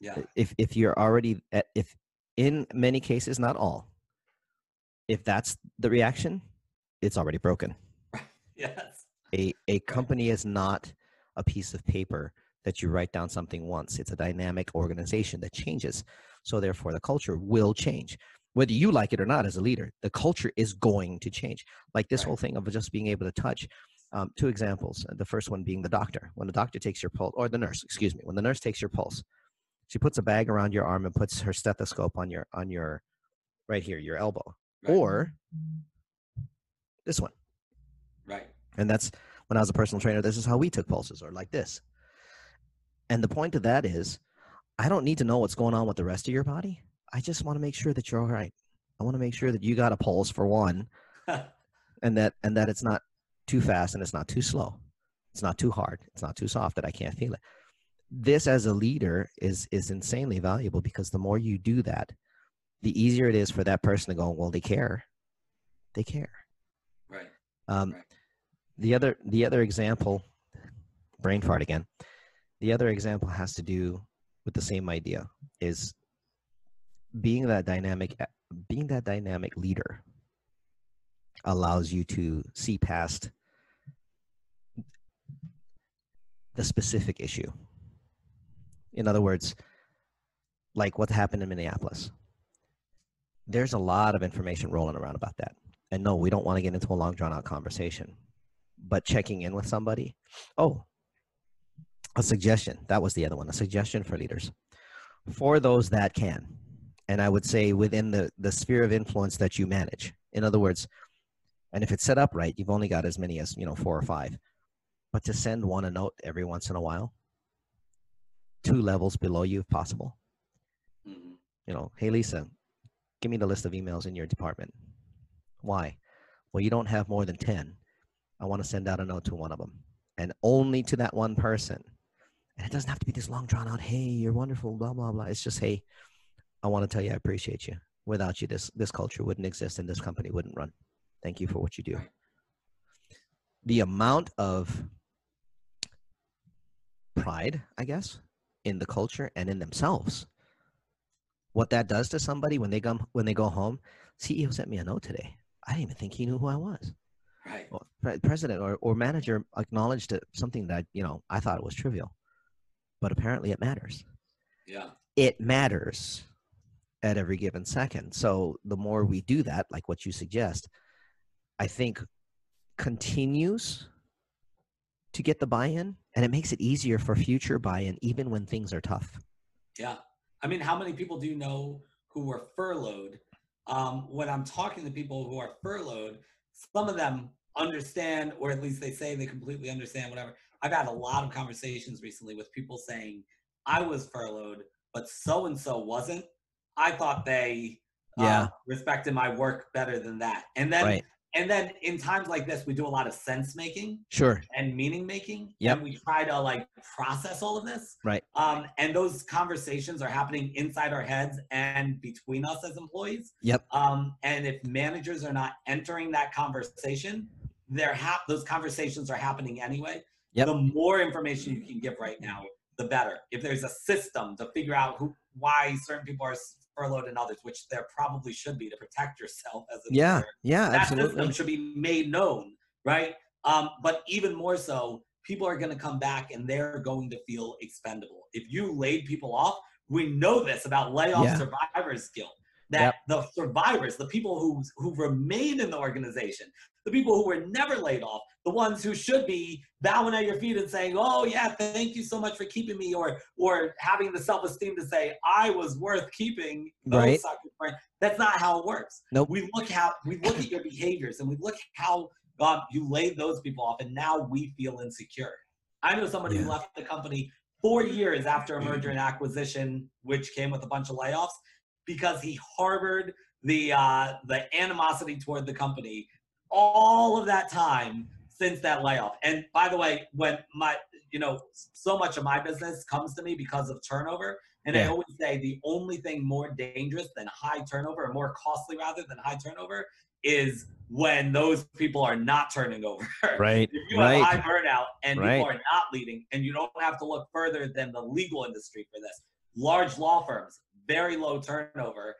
Speaker 4: Yeah.
Speaker 3: If if you're already at, if in many cases, not all, if that's the reaction, it's already broken.
Speaker 4: Yes.
Speaker 3: A a company is not a piece of paper that you write down something once. It's a dynamic organization that changes. So therefore, the culture will change. Whether you like it or not as a leader, the culture is going to change. Like this
Speaker 4: Right.
Speaker 3: whole thing of just being able to touch. Um, two examples. The first one being the doctor. When the doctor takes your pulse, or the nurse, excuse me, when the nurse takes your pulse, she puts a bag around your arm and puts her stethoscope on your on your right here, your elbow,
Speaker 4: Right.
Speaker 3: or this one.
Speaker 4: right.
Speaker 3: And that's when I was a personal trainer, this is how we took pulses or like this. And the point of that is, I don't need to know what's going on with the rest of your body. I just want to make sure that you're all right. I want to make sure that you got a pulse for one and that and that it's not too fast and it's not too slow. It's not too hard. It's not too soft that I can't feel it. This as a leader is is insanely valuable because the more you do that, the easier it is for that person to go, well, they care. They care.
Speaker 4: right.
Speaker 3: Um,
Speaker 4: Right.
Speaker 3: The other the other example, brain fart again. The other example has to do with the same idea is being that dynamic being that dynamic leader allows you to see past the specific issue in other words like what happened in minneapolis. There's a lot of information rolling around about that. And no we don't want to get into a long drawn out conversation. But checking in with somebody oh a suggestion. That was the other one a suggestion for leaders. For those that can and i would say within the the sphere of influence that you manage. In other words and if it's set up right you've only got as many as you know four or five. But to send one a note every once in a while two levels below you if possible.
Speaker 4: Mhm.
Speaker 3: you know hey lisa give me the list of emails in your department. Why? Well you don't have more than 10 i want to send out a note to one of them and only to that one person. And it doesn't have to be this long drawn out hey you're wonderful blah blah blah. It's just hey i want to tell you i appreciate you. Without you this this culture wouldn't exist and this company wouldn't run. Thank you for what you do. The amount of pride i guess in the culture and in themselves. What that does to somebody when they come when they go home ceo sent me a note today. I didn't even think he knew who i was.
Speaker 4: Right.
Speaker 3: pre- president or, or manager acknowledged something that you know i thought it was trivial. But apparently it matters.
Speaker 4: Yeah.
Speaker 3: it matters at every given second. So the more we do that like what you suggest i think continues to get the buy-in and it makes it easier for future buy-in even when things are tough
Speaker 4: Yeah. I mean, how many people do you know who were furloughed? Um, when I'm talking to people who are furloughed, some of them understand, or at least they say they completely understand, whatever. I've had a lot of conversations recently with people saying, I was furloughed, but so and so wasn't. I thought they uh, respected my work better than that. And then,
Speaker 3: right
Speaker 4: and then in times like this, we do a lot of sense making
Speaker 3: sure
Speaker 4: and meaning making.
Speaker 3: yeah
Speaker 4: And we try to like process all of this.
Speaker 3: Right.
Speaker 4: Um, and those conversations are happening inside our heads and between us as employees.
Speaker 3: Yep.
Speaker 4: Um, and if managers are not entering that conversation, they're hap- those conversations are happening anyway.
Speaker 3: Yep.
Speaker 4: The more information you can give right now, the better. If there's a system to figure out who why certain people are furloughed and others, which there probably should be to protect yourself as an
Speaker 3: yeah
Speaker 4: employer,
Speaker 3: yeah
Speaker 4: that
Speaker 3: absolutely
Speaker 4: system should be made known, right? Um, but even more so, people are going to come back and they're going to feel expendable. If you laid people off, we know this about layoff
Speaker 3: Yeah.
Speaker 4: survivors guilt. That
Speaker 3: Yep.
Speaker 4: the survivors, the people who who remain in the organization, the people who were never laid off, the ones who should be bowing at your feet and saying, "Oh yeah, thank you so much for keeping me," or or having the self esteem to say, "I was worth keeping."
Speaker 3: Right.
Speaker 4: suckers. That's not how it works.
Speaker 3: Nope.
Speaker 4: We look how we look at your behaviors and we look how um, you laid those people off, and now we feel insecure. I know somebody who left the company four years after a merger and acquisition, which came with a bunch of layoffs, because he harbored the uh, the animosity toward the company all of that time since that layoff. And by the way, when my you know so much of my business comes to me because of turnover, and I always say the only thing more dangerous than high turnover, or more costly rather than high turnover, is when those people are not turning over.
Speaker 3: right
Speaker 4: If you have high burnout and
Speaker 3: Right.
Speaker 4: people are not leading, and you don't have to look further than the legal industry for this. Large law firms, very low turnover,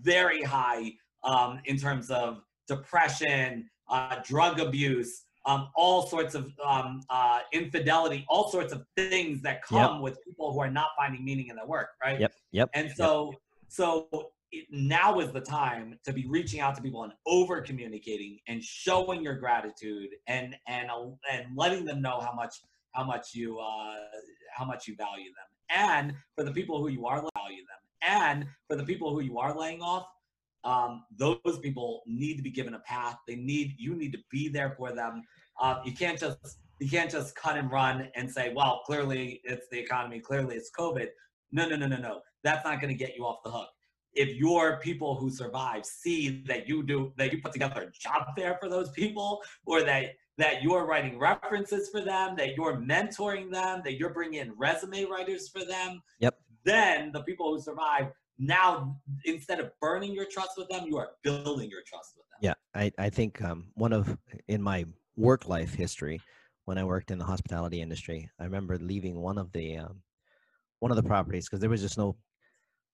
Speaker 4: very high um, in terms of depression, uh, drug abuse, um, all sorts of um, uh, infidelity, all sorts of things that come with people who are not finding meaning in their work, right?
Speaker 3: yep yep
Speaker 4: And so, so it, now is the time to be reaching out to people and over communicating and showing your gratitude and and uh, and letting them know how much how much you uh, how much you value them. And for the people who you are value them, and for the people who you are laying off, um, those people need to be given a path. They need you need to be there for them. Uh, you can't just you can't just cut and run and say, well, clearly it's the economy, clearly it's COVID. No, no, no, no, no. That's not going to get you off the hook. If your people who survive see that you do that you put together a job fair for those people, or that that you're writing references for them, that you're mentoring them, that you're bringing in resume writers for them,
Speaker 3: Yep.
Speaker 4: then the people who survive now instead of burning your trust with them, you are building your trust with them.
Speaker 3: Yeah, I, I think um, one of in my work life history, when I worked in the hospitality industry, I remember leaving one of the um, one of the properties because there was just no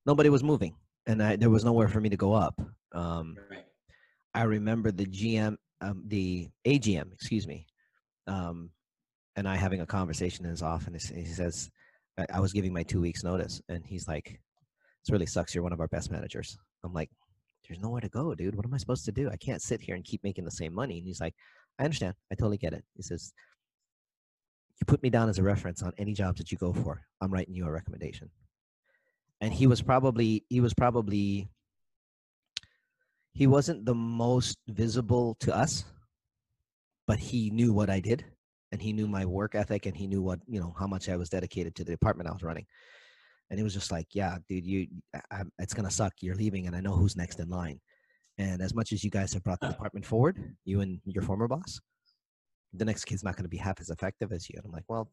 Speaker 3: nobody was moving and I, there was nowhere for me to go up. Um,
Speaker 4: Right.
Speaker 3: I remember the GM, um, the AGM, excuse me, um, and I having a conversation in his office. He says, I, I was giving my two weeks notice, and he's like, "This really sucks. You're one of our best managers." I'm like, "There's nowhere to go, dude. What am I supposed to do? I can't sit here and keep making the same money." And he's like, "I understand. I totally get it." He says, "You put me down as a reference on any jobs that you go for. I'm writing you a recommendation." And he was probably he was probably he wasn't the most visible to us, but he knew what I did and he knew my work ethic and he knew what, you know, how much I was dedicated to the department I was running. And he was just like, yeah, dude, you, I, it's going to suck. You're leaving and I know who's next in line. And as much as you guys have brought the department forward, you and your former boss, the next kid's not going to be half as effective as you. And I'm like, well,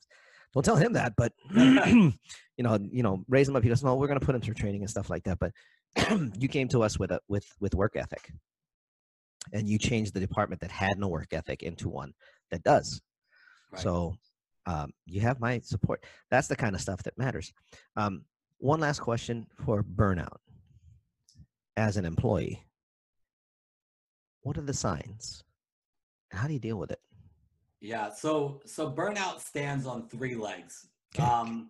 Speaker 3: don't tell him that, but you know, you know, raise him up. He goes, no, we're going to put him through training and stuff like that. But you came to us with a with with work ethic and you changed the department that had no work ethic into one that does
Speaker 4: Right.
Speaker 3: so um, you have my support that's the kind of stuff that matters um, one last question for burnout as an employee what are the signs how do you deal with it
Speaker 4: Yeah. So so burnout stands on three legs.
Speaker 3: Okay.
Speaker 4: Um,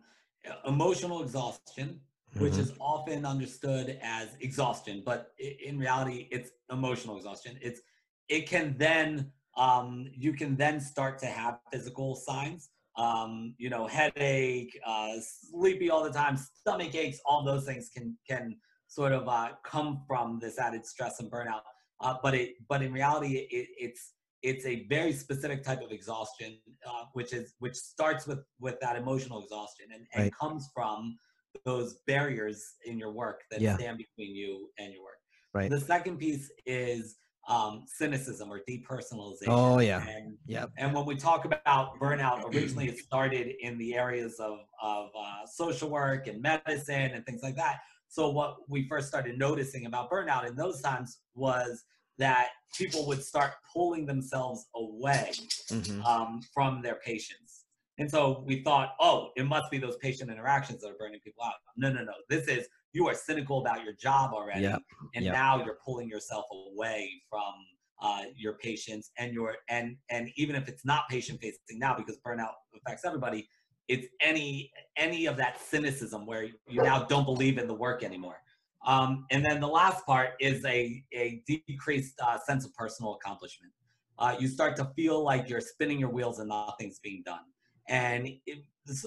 Speaker 4: emotional exhaustion, which
Speaker 3: Mhm.
Speaker 4: is often understood as exhaustion, but in reality, it's emotional exhaustion. It's it can then um, you can then start to have physical signs. Um, you know, headache, uh, sleepy all the time, stomach aches, all those things can can sort of uh, come from this added stress and burnout. Uh, but it but in reality, it, it's it's a very specific type of exhaustion, uh, which is which starts with with that emotional exhaustion and, and
Speaker 3: Right.
Speaker 4: comes from those barriers in your work that
Speaker 3: Yeah.
Speaker 4: stand between you and your work.
Speaker 3: Right.
Speaker 4: The second piece is um, cynicism or depersonalization.
Speaker 3: Oh, yeah.
Speaker 4: And,
Speaker 3: Yep.
Speaker 4: and when we talk about burnout, originally it started in the areas of, of uh, social work and medicine and things like that. So what we first started noticing about burnout in those times was that people would start pulling themselves away
Speaker 3: Mhm.
Speaker 4: um, from their patients. And so we thought, oh, it must be those patient interactions that are burning people out. No, no, no. This is you are cynical about your job already,
Speaker 3: Yep,
Speaker 4: and
Speaker 3: yep.
Speaker 4: now you're pulling yourself away from uh, your patients and your and and even if it's not patient facing now because burnout affects everybody, it's any any of that cynicism where you now don't believe in the work anymore. Um, and then the last part is a a decreased uh, sense of personal accomplishment. Uh, you start to feel like you're spinning your wheels and nothing's being done. And it,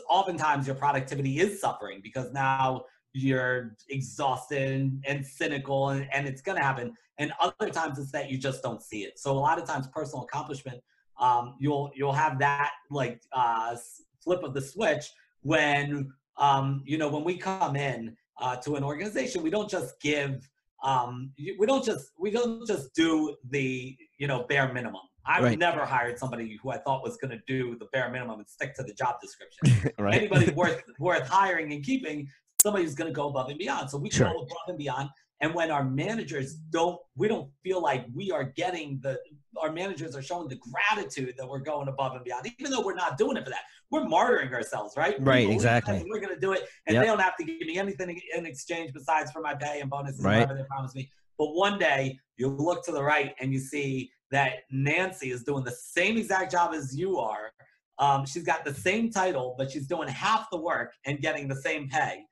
Speaker 4: oftentimes your productivity is suffering because now you're exhausted and, and cynical and, and it's going to happen. And other times it's that you just don't see it. So a lot of times personal accomplishment, um, you'll, you'll have that like uh, flip of the switch when, um, you know, when we come in uh, to an organization, we don't just give um, we don't just, we don't just do the, you know, bare minimum. I've
Speaker 3: Right.
Speaker 4: never hired somebody who I thought was going to do the bare minimum and stick to the job description.
Speaker 3: right
Speaker 4: Anybody worth worth hiring and keeping, somebody who's going to go above and beyond. So we
Speaker 3: Sure.
Speaker 4: go above and beyond. And when our managers don't, we don't feel like we are getting the, our managers are showing the gratitude that we're going above and beyond, even though we're not doing it for that. We're martyring ourselves, right? We
Speaker 3: Right,
Speaker 4: believe
Speaker 3: exactly.
Speaker 4: We're going to do it, and
Speaker 3: Yep.
Speaker 4: they don't have to give me anything in exchange besides for my pay and bonuses
Speaker 3: Right.
Speaker 4: whatever they promise me. But one day you look to the right and you see that Nancy is doing the same exact job as you are. Um, she's got the same title, but she's doing half the work and getting the same pay.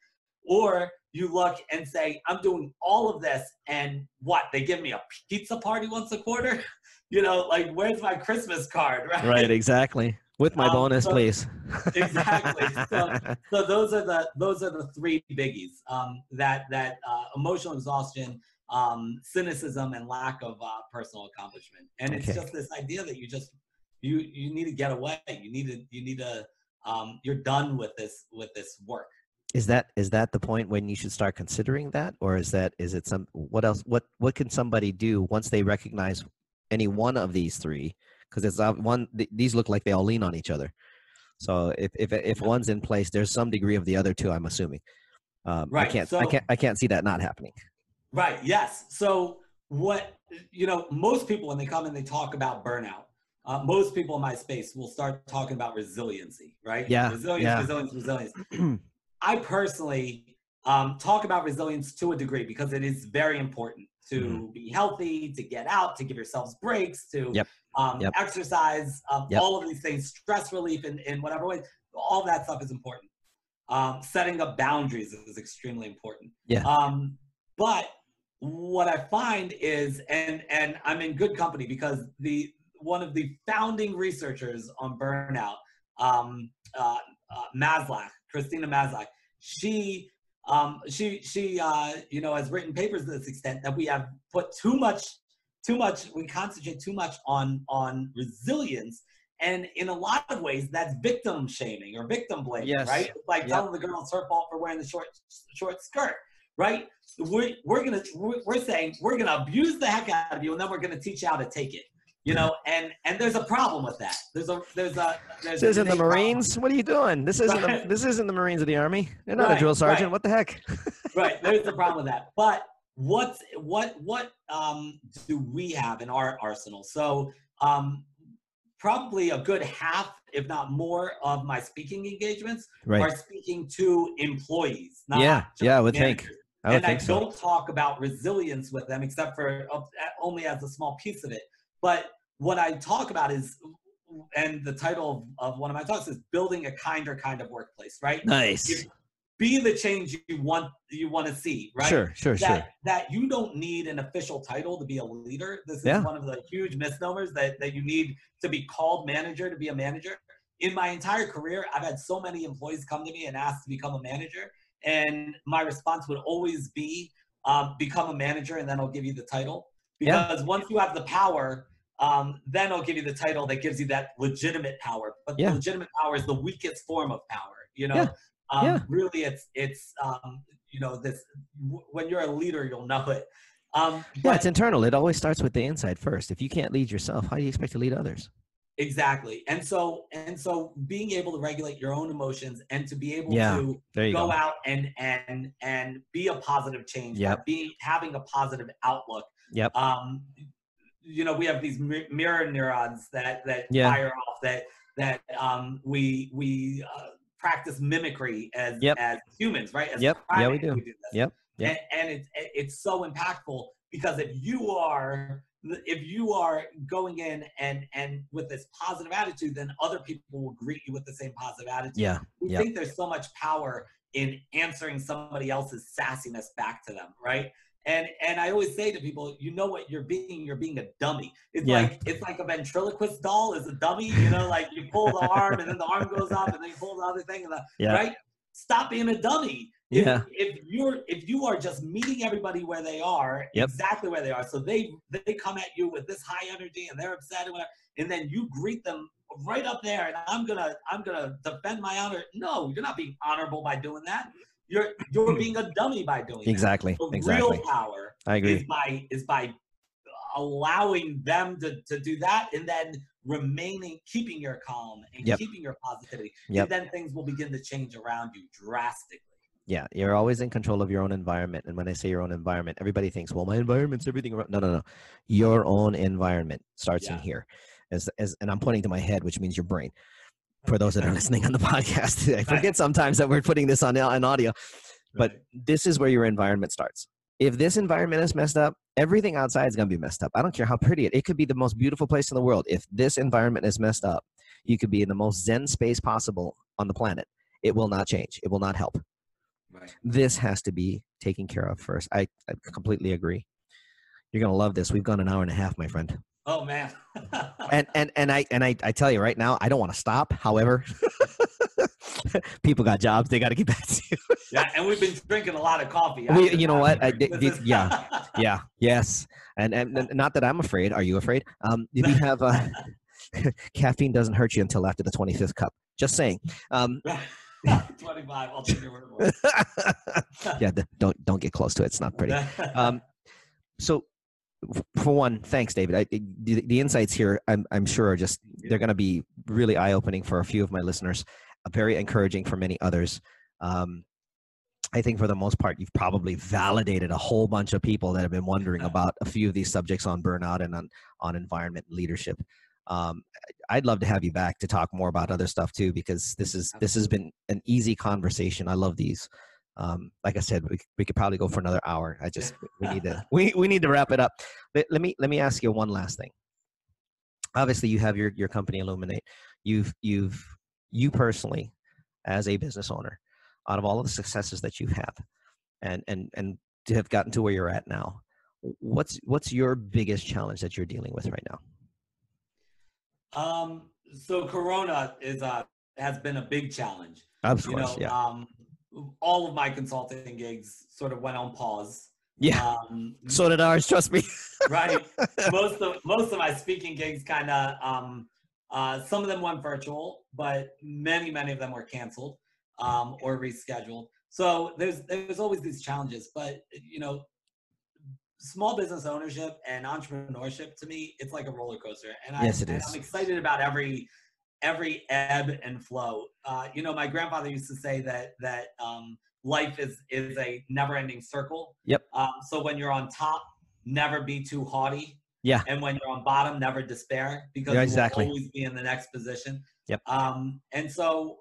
Speaker 4: Or you look and say, I'm doing all of this, and what? They give me a pizza party once a quarter? You know, like, where's my Christmas card, right?
Speaker 3: right exactly with my
Speaker 4: Um,
Speaker 3: bonus
Speaker 4: so-
Speaker 3: please
Speaker 4: Exactly. So- so those are the those are the three biggies um, that that uh, emotional exhaustion um, cynicism and lack of uh, personal accomplishment and it's just this idea that you just you you need to get away you need to you need to um, you're done with this with this work
Speaker 3: is that is that the point when you should start considering that or is that is it some what else what what can somebody do once they recognize any one of these three because it's uh, one th- these look like they all lean on each other so if if if one's in place there's some degree of the other two i'm assuming um, i can't i can't i can't see that not happening
Speaker 4: Right. Yes. So what you know, most people when they come and they talk about burnout, uh, most people in my space will start talking about resiliency. Right.
Speaker 3: Yeah,
Speaker 4: Resilience.
Speaker 3: yeah.
Speaker 4: Resilience. Resilience. I personally um, talk about resilience to a degree because it is very important to
Speaker 3: Mhm.
Speaker 4: be healthy, to get out, to give yourselves breaks, to
Speaker 3: Yep.
Speaker 4: Um,
Speaker 3: Yep.
Speaker 4: exercise, um,
Speaker 3: Yep.
Speaker 4: all of these things, stress relief in, in whatever way, all that stuff is important. Um, setting up boundaries is extremely important.
Speaker 3: Yeah.
Speaker 4: Um, but what I find is, and and I'm in good company because the one of the founding researchers on burnout, um, uh, uh, Maslach, Christina Maslach, she um, she she uh, you know has written papers to this extent that we have put too much too much we concentrate too much on on resilience and in a lot of ways that's victim shaming or victim blaming
Speaker 3: Yes.
Speaker 4: right like
Speaker 3: Yep.
Speaker 4: telling the girl it's her fault for wearing the short short skirt right we're, we're gonna we're, we're saying we're gonna abuse the heck out of you and then we're gonna teach you how to take it you know and and there's a problem with that there's a there's a there's
Speaker 3: This isn't the
Speaker 4: innate problem.
Speaker 3: Marines. What are you doing? This isn't the, this isn't the Marines of the Army. They're not a drill sergeant.
Speaker 4: right.
Speaker 3: What the heck?
Speaker 4: right there's the problem with that but what's what what um do we have in our arsenal so um probably a good half if not more of my speaking engagements are speaking to employees not
Speaker 3: Yeah, yeah, I would think. I would
Speaker 4: and I
Speaker 3: so.
Speaker 4: don't talk about resilience with them except for uh, only as a small piece of it. But what I talk about is, and the title of, of one of my talks is building a kinder kind of workplace, right?
Speaker 3: Nice.
Speaker 4: Be the change you want you want to see, right?
Speaker 3: Sure, sure,
Speaker 4: that,
Speaker 3: sure.
Speaker 4: that you don't need an official title to be a leader. This is
Speaker 3: Yeah.
Speaker 4: one of the huge misnomers that, that you need to be called manager to be a manager. In my entire career, I've had so many employees come to me and ask to become a manager. And my response would always be um, become a manager and then I'll give you the title.
Speaker 3: Yeah.
Speaker 4: Because once you have the power, um, then I'll give you the title that gives you that legitimate power. But
Speaker 3: Yeah.
Speaker 4: the legitimate power is the weakest form of power. You know,
Speaker 3: Yeah.
Speaker 4: um,
Speaker 3: Yeah.
Speaker 4: really, it's it's um, you know this w- when you're a leader, you'll know it. Um,
Speaker 3: Yeah, it's internal. It always starts with the inside first. If you can't lead yourself, how do you expect to lead others?
Speaker 4: exactly, and so and so being able to regulate your own emotions and to be able
Speaker 3: Yeah,
Speaker 4: to go
Speaker 3: go.
Speaker 4: out and and and be a positive change.
Speaker 3: Yep.
Speaker 4: Being having a positive outlook.
Speaker 3: Yep.
Speaker 4: Um, you know, we have these mirror neurons that that
Speaker 3: Yeah.
Speaker 4: fire off that that um, we we uh, practice mimicry as
Speaker 3: Yep.
Speaker 4: as humans, right? As
Speaker 3: Yep. Yeah, we do.
Speaker 4: this.
Speaker 3: Yep. Yep.
Speaker 4: And, and it's it's so impactful because if you are if you are going in and and with this positive attitude, then other people will greet you with the same positive attitude.
Speaker 3: Yeah.
Speaker 4: We
Speaker 3: Yep.
Speaker 4: think there's so much power in answering somebody else's sassiness back to them, right? And and I always say to people, you know what you're being, you're being a dummy. It's
Speaker 3: Yeah.
Speaker 4: like it's like a ventriloquist doll is a dummy, you know, like you pull the arm and then the arm goes up and then you pull the other thing and the
Speaker 3: Yeah.
Speaker 4: right? Stop being a dummy. If,
Speaker 3: Yeah.
Speaker 4: if you're if you are just meeting everybody where they are,
Speaker 3: Yep.
Speaker 4: exactly where they are, so they they come at you with this high energy and they're upset and whatever, and then you greet them right up there, and I'm gonna I'm gonna defend my honor. No, you're not being honorable by doing that. You're you're hmm. being a dummy by doing that.
Speaker 3: Exactly.
Speaker 4: The
Speaker 3: Exactly.
Speaker 4: real power
Speaker 3: I agree.
Speaker 4: is by is by allowing them to, to do that and then remaining keeping your calm and
Speaker 3: Yep.
Speaker 4: keeping your positivity
Speaker 3: Yep.
Speaker 4: and then things will begin to change around you drastically
Speaker 3: Yeah, you're always in control of your own environment. And when I say your own environment, everybody thinks, well, my environment's everything around. No, no, no. Your own environment starts in here. As, as, and I'm pointing to my head, which means your brain. For those that are listening on the podcast, I forget sometimes that we're putting this on, on audio, but this is where your environment starts. If this environment is messed up, everything outside is going to be messed up. I don't care how pretty it. It could be the most beautiful place in the world. If this environment is messed up, you could be in the most zen space possible on the planet. It will not change. It will not help
Speaker 4: right
Speaker 3: this has to be taken care of first. I, I completely agree. You're gonna love this. We've gone an hour and a half, my friend.
Speaker 4: Oh man
Speaker 3: And and and I and I, I tell you right now, I don't want to stop. However, people got jobs; they got to get back to you.
Speaker 4: yeah and we've been drinking a lot of coffee
Speaker 3: We- you know what? I did-
Speaker 4: is-
Speaker 3: yeah. yeah. Yes. And, and not that I'm afraid. Are you afraid? Um, we have uh, caffeine doesn't hurt you until after the 25th cup? Just saying. Um,
Speaker 4: 25 i'll take your word for it
Speaker 3: yeah. Don't don't get close to it. It's not pretty. um, so for one thanks david. I, the, the insights here I'm, I'm sure are just they're going to be really eye-opening for a few of my listeners uh, very encouraging for many others. Um, i think for the most part you've probably validated a whole bunch of people that have been wondering about a few of these subjects on burnout and on, on environment and leadership. Um, I'd love to have you back to talk more about other stuff too, because this is this has been an easy conversation. I love these. Um, like I said, we, we could probably go for another hour. I just we need to we, we need to wrap it up. Let, let me let me ask you one last thing. Obviously, you have your your company Illuminate. You've you've you personally, as a business owner, out of all of the successes that you've had, and and and to have gotten to where you're at now, what's what's your biggest challenge that you're dealing with right now?
Speaker 4: Um, so Corona is uh has been a big challenge.
Speaker 3: Of course, you know, yeah.
Speaker 4: Um, all of my consulting gigs sort of went on pause.
Speaker 3: Yeah. Um, so did ours. Trust me.
Speaker 4: right. Most of most of my speaking gigs kind of um, uh, some of them went virtual, but many many of them were canceled um, or rescheduled. So there's there's always these challenges, but you know, small business ownership and entrepreneurship to me, it's like a roller coaster, and,
Speaker 3: yes,
Speaker 4: I, I'm excited about every every ebb and flow. Uh, you know, my grandfather used to say that that um, life is is a never-ending circle.
Speaker 3: Yep.
Speaker 4: Um, so when you're on top, never be too haughty.
Speaker 3: Yeah.
Speaker 4: And when you're on bottom, never despair because yeah, exactly. you will always be in the next position.
Speaker 3: Yep.
Speaker 4: Um, and so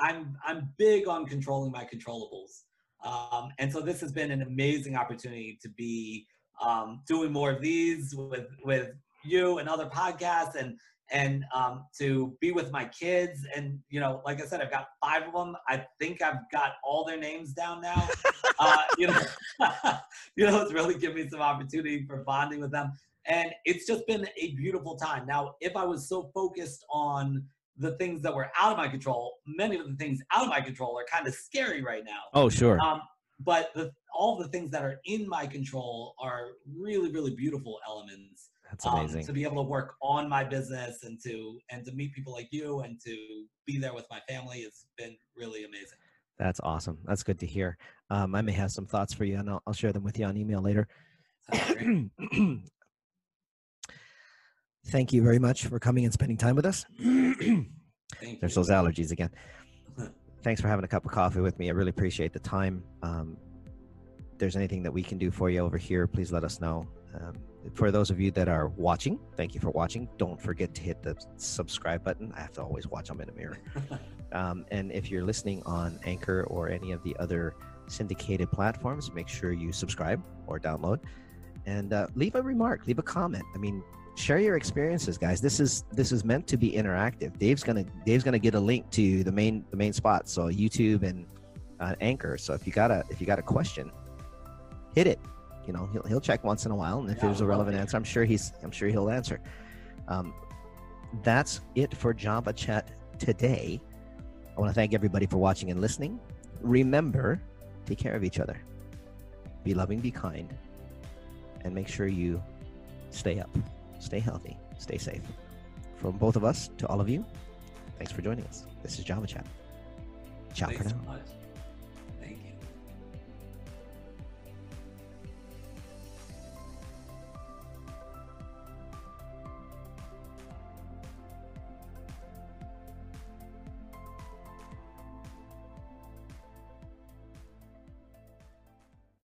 Speaker 4: I'm I'm big on controlling my controllables. Um, and so this has been an amazing opportunity to be um, doing more of these with with you and other podcasts and and um, to be with my kids. And you know, like I said, I've got five of them. I think I've got all their names down now. uh, you know, you know, it's really given me some opportunity for bonding with them, and it's just been a beautiful time. Now, if I was so focused on the things that were out of my control, many of the things out of my control are kind of scary right now.
Speaker 3: Oh, sure.
Speaker 4: Um, but the, all the things that are in my control are really, really beautiful elements
Speaker 3: that's amazing.
Speaker 4: Um, to be able to work on my business and to and to meet people like you and to be there with my family has been really amazing.
Speaker 3: That's awesome. That's good to hear. Um, I may have some thoughts for you, and I'll, I'll share them with you on email later. Thank you very much for coming and spending time with us. There's those allergies again. Thanks for having a cup of coffee with me. I really appreciate the time. Um, there's anything that we can do for you over here, please let us know. Um, for those of you that are watching, thank you for watching. Don't forget to hit the subscribe button. I have to always watch them in a mirror. um, and if you're listening on Anchor or any of the other syndicated platforms, make sure you subscribe or download and uh, leave a remark, leave a comment. I mean, share your experiences, guys. This is this is meant to be interactive. Dave's gonna Dave's gonna get a link to the main the main spot, so YouTube and uh, Anchor. So if you got a if you got a question, hit it. You know he'll, he'll check once in a while and if yeah, there's a relevant answer i'm sure he's i'm sure he'll answer. Um, that's it for java chat today. I want to thank everybody for watching and listening. Remember take care of each other. Be loving be kind and make sure you stay up. Stay healthy. Stay safe. From both of us to all of you thanks for joining us. This is java chat. Ciao
Speaker 4: thanks
Speaker 3: for now.
Speaker 4: so